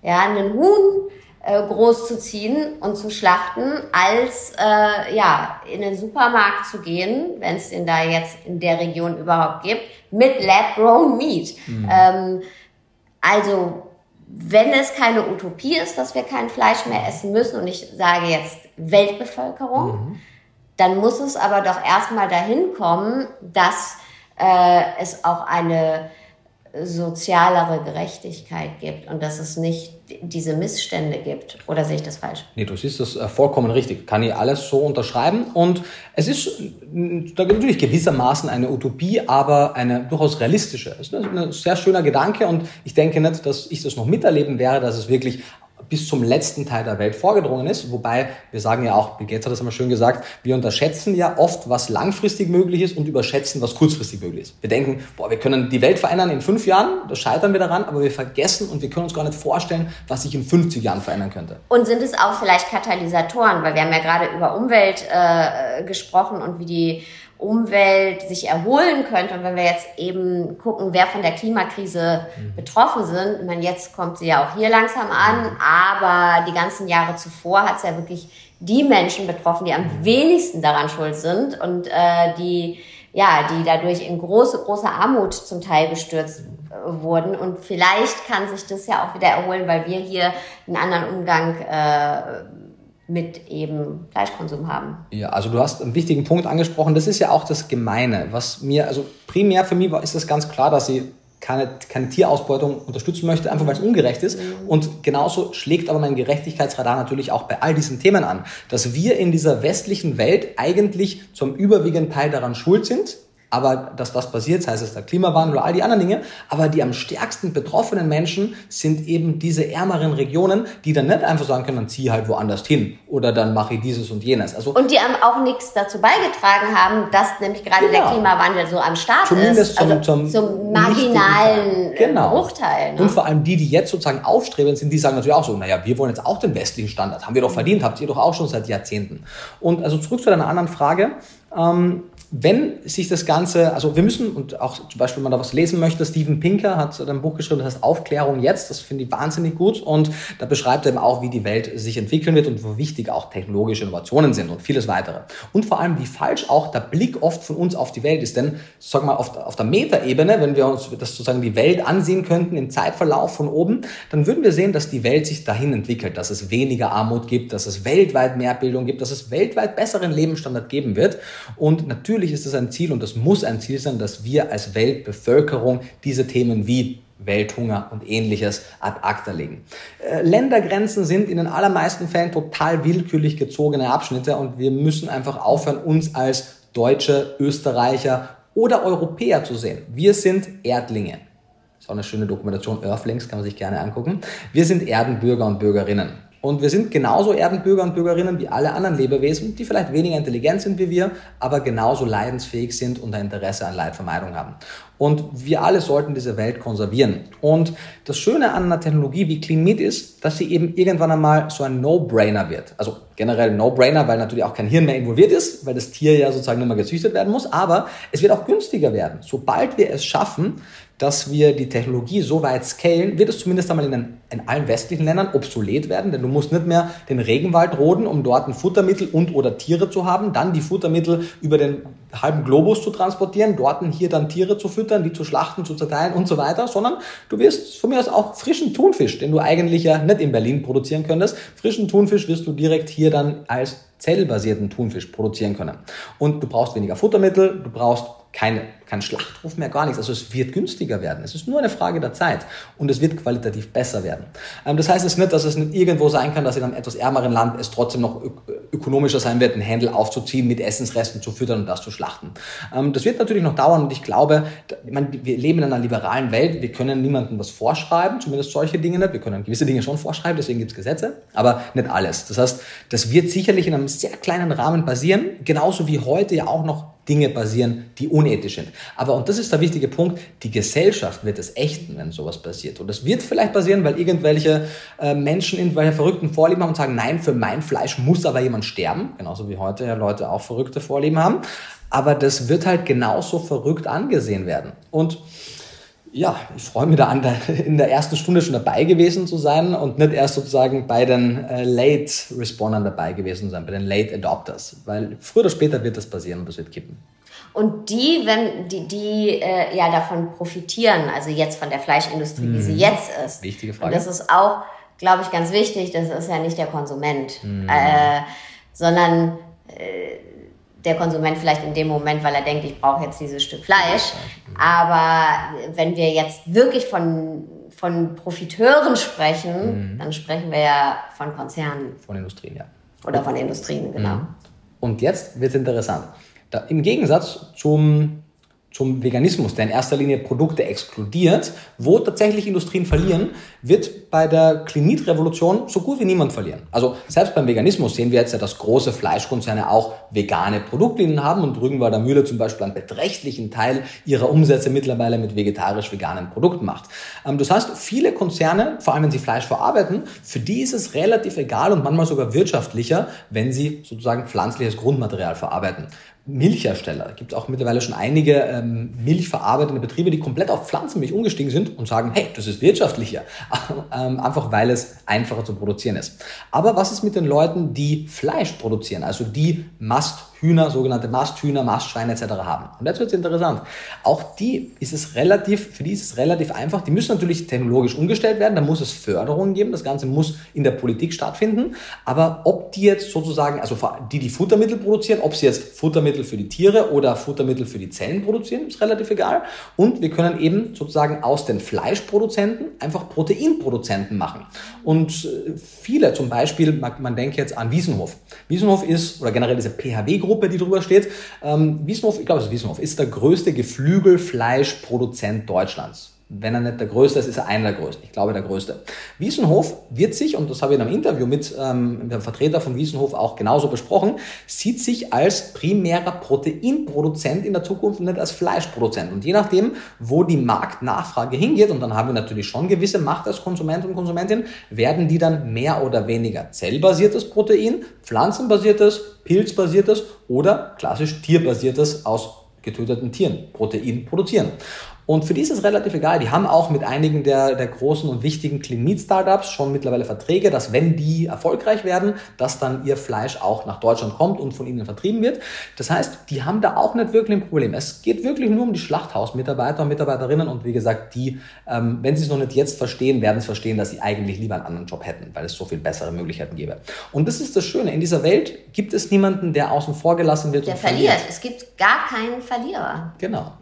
S1: ja, einen Huhn äh, groß zu ziehen und zu schlachten, als äh, ja, in den Supermarkt zu gehen, wenn es den da jetzt in der Region überhaupt gibt, mit Lab-Grown Meat. Mhm. Ähm, also wenn es keine Utopie ist, dass wir kein Fleisch mehr essen müssen, und ich sage jetzt Weltbevölkerung, mhm. dann muss es aber doch erstmal dahin kommen, dass äh, es auch eine sozialere Gerechtigkeit gibt und dass es nicht diese Missstände gibt. Oder sehe ich das falsch?
S2: Nee, du siehst das äh, vollkommen richtig. Kann ich alles so unterschreiben. Und es ist natürlich gewissermaßen eine Utopie, aber eine durchaus realistische. Es ist ein sehr schöner Gedanke und ich denke nicht, dass ich das noch miterleben werde, dass es wirklich bis zum letzten Teil der Welt vorgedrungen ist. Wobei wir sagen ja auch, Bill Gates hat das immer schön gesagt, wir unterschätzen ja oft, was langfristig möglich ist und überschätzen, was kurzfristig möglich ist. Wir denken, boah, wir können die Welt verändern in fünf Jahren, da scheitern wir daran, aber wir vergessen und wir können uns gar nicht vorstellen, was sich in 50 Jahren verändern könnte.
S1: Und sind es auch vielleicht Katalysatoren, weil wir haben ja gerade über Umwelt äh, gesprochen und wie die Umwelt sich erholen könnte. Und wenn wir jetzt eben gucken, wer von der Klimakrise mhm. betroffen sind, ich meine, jetzt kommt sie ja auch hier langsam an, mhm. aber die ganzen Jahre zuvor hat es ja wirklich die Menschen betroffen, die am mhm. wenigsten daran schuld sind und äh, die ja, die dadurch in große, große Armut zum Teil gestürzt wurden. Und vielleicht kann sich das ja auch wieder erholen, weil wir hier einen anderen Umgang äh, mit eben Fleischkonsum haben.
S2: Ja, also du hast einen wichtigen Punkt angesprochen. Das ist ja auch das Gemeine. Was mir, also primär für mich war, ist das ganz klar, dass sie keine, keine Tierausbeutung unterstützen möchte, einfach weil es ungerecht ist. Mhm. Und genauso schlägt aber mein Gerechtigkeitsradar natürlich auch bei all diesen Themen an, dass wir in dieser westlichen Welt eigentlich zum überwiegenden Teil daran schuld sind, aber dass das passiert, sei es der Klimawandel oder all die anderen Dinge, aber die am stärksten betroffenen Menschen sind eben diese ärmeren Regionen, die dann nicht einfach sagen können, dann zieh halt woanders hin oder dann mache ich dieses und jenes.
S1: Also und die auch nichts dazu beigetragen haben, dass nämlich gerade genau. der Klimawandel so am Start
S2: Zumindest
S1: ist.
S2: Zum, also zum,
S1: zum marginalen äh, genau. Bruchteil.
S2: Ne? Und vor allem die, die jetzt sozusagen aufstreben sind, die sagen natürlich auch so, naja, wir wollen jetzt auch den westlichen Standard, haben wir doch verdient, habt ihr doch auch schon seit Jahrzehnten. Und also zurück zu deiner anderen Frage. Ähm, wenn sich das Ganze, also wir müssen, und auch zum Beispiel, wenn man da was lesen möchte, Steven Pinker hat ein Buch geschrieben, das heißt Aufklärung jetzt, das finde ich wahnsinnig gut. Und da beschreibt er eben auch, wie die Welt sich entwickeln wird und wo wichtig auch technologische Innovationen sind und vieles weitere. Und vor allem, wie falsch auch der Blick oft von uns auf die Welt ist, denn, sag mal, auf, auf der Metaebene, wenn wir uns das sozusagen die Welt ansehen könnten im Zeitverlauf von oben, dann würden wir sehen, dass die Welt sich dahin entwickelt, dass es weniger Armut gibt, dass es weltweit mehr Bildung gibt, dass es weltweit besseren Lebensstandard geben wird. Und natürlich natürlich ist es ein Ziel und das muss ein Ziel sein, dass wir als Weltbevölkerung diese Themen wie Welthunger und ähnliches ad acta legen. Äh, Ländergrenzen sind in den allermeisten Fällen total willkürlich gezogene Abschnitte und wir müssen einfach aufhören, uns als Deutsche, Österreicher oder Europäer zu sehen. Wir sind Erdlinge. Das ist auch eine schöne Dokumentation, Earthlings, kann man sich gerne angucken. Wir sind Erdenbürger und Bürgerinnen. Und wir sind genauso Erdenbürger und Bürgerinnen wie alle anderen Lebewesen, die vielleicht weniger intelligent sind wie wir, aber genauso leidensfähig sind und ein Interesse an Leidvermeidung haben. Und wir alle sollten diese Welt konservieren. Und das Schöne an einer Technologie wie Clean Meat ist, dass sie eben irgendwann einmal so ein No-Brainer wird. Also generell No-Brainer, weil natürlich auch kein Hirn mehr involviert ist, weil das Tier ja sozusagen nicht mehr gezüchtet werden muss. Aber es wird auch günstiger werden. Sobald wir es schaffen, dass wir die Technologie so weit scalen, wird es zumindest einmal in, den, in, allen westlichen Ländern obsolet werden, denn du musst nicht mehr den Regenwald roden, um dort ein Futtermittel und oder Tiere zu haben, dann die Futtermittel über den halben Globus zu transportieren, dort hier dann Tiere zu füttern, die zu schlachten, zu zerteilen und so weiter, sondern du wirst von mir aus auch frischen Thunfisch, den du eigentlich ja nicht in Berlin produzieren könntest, frischen Thunfisch wirst du direkt hier dann als zellbasierten Thunfisch produzieren können. Und du brauchst weniger Futtermittel, du brauchst keine, kein Schlachtruf mehr, gar nichts. Also es wird günstiger werden. Es ist nur eine Frage der Zeit und es wird qualitativ besser werden. Ähm, das heißt es nicht, dass es nicht irgendwo sein kann, dass in einem etwas ärmeren Land es trotzdem noch ökonomischer sein wird, einen Händel aufzuziehen, mit Essensresten zu füttern und das zu schlachten. Ähm, das wird natürlich noch dauern und ich glaube, wir leben in einer liberalen Welt, wir können niemandem was vorschreiben, zumindest solche Dinge nicht. Wir können gewisse Dinge schon vorschreiben, deswegen gibt es Gesetze, aber nicht alles. Das heißt, das wird sicherlich in einem sehr kleinen Rahmen passieren, genauso wie heute ja auch noch Dinge passieren, die unethisch sind. Aber, und das ist der wichtige Punkt, die Gesellschaft wird es ächten, wenn sowas passiert. Und das wird vielleicht passieren, weil irgendwelche äh, Menschen irgendwelche verrückten Vorlieben haben und sagen, nein, für mein Fleisch muss aber jemand sterben. Genauso wie heute ja Leute auch verrückte Vorlieben haben. Aber das wird halt genauso verrückt angesehen werden. Und ja, ich freue mich da an, in der ersten Stunde schon dabei gewesen zu sein und nicht erst sozusagen bei den äh, Late Respondern dabei gewesen zu sein, bei den Late Adopters. Weil früher oder später wird das passieren und das wird kippen.
S1: Und die, wenn die, die äh, ja davon profitieren, also jetzt von der Fleischindustrie, wie sie mhm. jetzt ist.
S2: Wichtige Frage.
S1: Und das ist auch, glaube ich, ganz wichtig. Das ist ja nicht der Konsument, mhm. äh, sondern äh, der Konsument vielleicht in dem Moment, weil er denkt, ich brauche jetzt dieses Stück Fleisch. Aber wenn wir jetzt wirklich von, von Profiteuren sprechen, mhm. dann sprechen wir ja von Konzernen.
S2: Von Industrien, ja.
S1: Oder von Industrien, genau. Mhm.
S2: Und jetzt wird es interessant. Da, Im Gegensatz zum zum Veganismus, der in erster Linie Produkte exkludiert, wo tatsächlich Industrien verlieren, wird bei der Clean-Meat-Revolution so gut wie niemand verlieren. Also selbst beim Veganismus sehen wir jetzt ja, dass große Fleischkonzerne auch vegane Produktlinien haben und Rügenwalder Mühle zum Beispiel einen beträchtlichen Teil ihrer Umsätze mittlerweile mit vegetarisch-veganen Produkten macht. Ähm, das heißt, viele Konzerne, vor allem wenn sie Fleisch verarbeiten, für die ist es relativ egal und manchmal sogar wirtschaftlicher, wenn sie sozusagen pflanzliches Grundmaterial verarbeiten. Milchhersteller. Es gibt auch mittlerweile schon einige ähm, milchverarbeitende Betriebe, die komplett auf Pflanzenmilch umgestiegen sind und sagen, hey, das ist wirtschaftlicher, ähm, einfach weil es einfacher zu produzieren ist. Aber was ist mit den Leuten, die Fleisch produzieren, also die Mast Hühner, sogenannte Masthühner, Mastschweine etc. haben. Und jetzt wird es interessant. Auch die ist es relativ, für die ist es relativ einfach. Die müssen natürlich technologisch umgestellt werden. Da muss es Förderungen geben. Das Ganze muss in der Politik stattfinden. Aber ob die jetzt sozusagen, also die, die Futtermittel produzieren, ob sie jetzt Futtermittel für die Tiere oder Futtermittel für die Zellen produzieren, ist relativ egal. Und wir können eben sozusagen aus den Fleischproduzenten einfach Proteinproduzenten machen. Und äh, viele, zum Beispiel, man, man denkt jetzt an Wiesenhof. Wiesenhof ist, oder generell diese PHW-Gruppe, Gruppe, die drüber steht. Ähm, Wiesnhof, ich glaube, es ist Wiesnhof, ist der größte Geflügelfleischproduzent Deutschlands. Wenn er nicht der größte ist, ist er einer der größten. Ich glaube, der größte. Wiesenhof wird sich, und das habe ich in einem Interview mit ähm, dem Vertreter von Wiesenhof auch genauso besprochen, sieht sich als primärer Proteinproduzent in der Zukunft und nicht als Fleischproduzent. Und je nachdem, wo die Marktnachfrage hingeht, und dann haben wir natürlich schon gewisse Macht als Konsument und Konsumentin, werden die dann mehr oder weniger zellbasiertes Protein, pflanzenbasiertes, pilzbasiertes oder klassisch tierbasiertes aus getöteten Tieren Protein produzieren. Und für die ist es relativ egal. Die haben auch mit einigen der, der großen und wichtigen Clean Meat Startups schon mittlerweile Verträge, dass wenn die erfolgreich werden, dass dann ihr Fleisch auch nach Deutschland kommt und von ihnen vertrieben wird. Das heißt, die haben da auch nicht wirklich ein Problem. Es geht wirklich nur um die Schlachthausmitarbeiter und Mitarbeiterinnen und wie gesagt, die, ähm, wenn sie es noch nicht jetzt verstehen, werden es verstehen, dass sie eigentlich lieber einen anderen Job hätten, weil es so viel bessere Möglichkeiten gäbe. Und das ist das Schöne. In dieser Welt gibt es niemanden, der außen vor gelassen wird.
S1: Der verliert. verliert. Es gibt gar keinen Verlierer.
S2: Genau.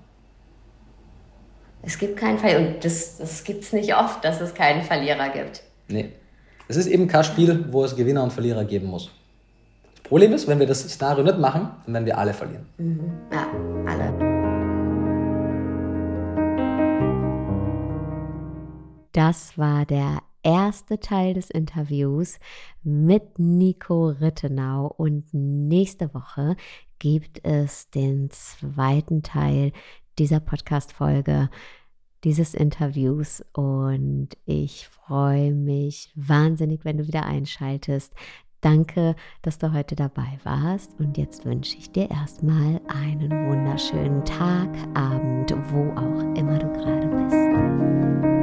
S1: Es gibt keinen Verlierer. Und das, das gibt es nicht oft, dass es keinen Verlierer gibt.
S2: Nee. Es ist eben kein Spiel, wo es Gewinner und Verlierer geben muss. Das Problem ist, wenn wir das Szenario nicht machen, dann werden wir alle verlieren.
S1: Mhm. Ja, alle. Das war der erste Teil des Interviews mit Nico Rittenau und nächste Woche gibt es den zweiten Teil dieser Podcast-Folge, dieses Interviews. Und ich freue mich wahnsinnig, wenn du wieder einschaltest. Danke, dass du heute dabei warst. Und jetzt wünsche ich dir erstmal einen wunderschönen Tag, Abend, wo auch immer du gerade bist.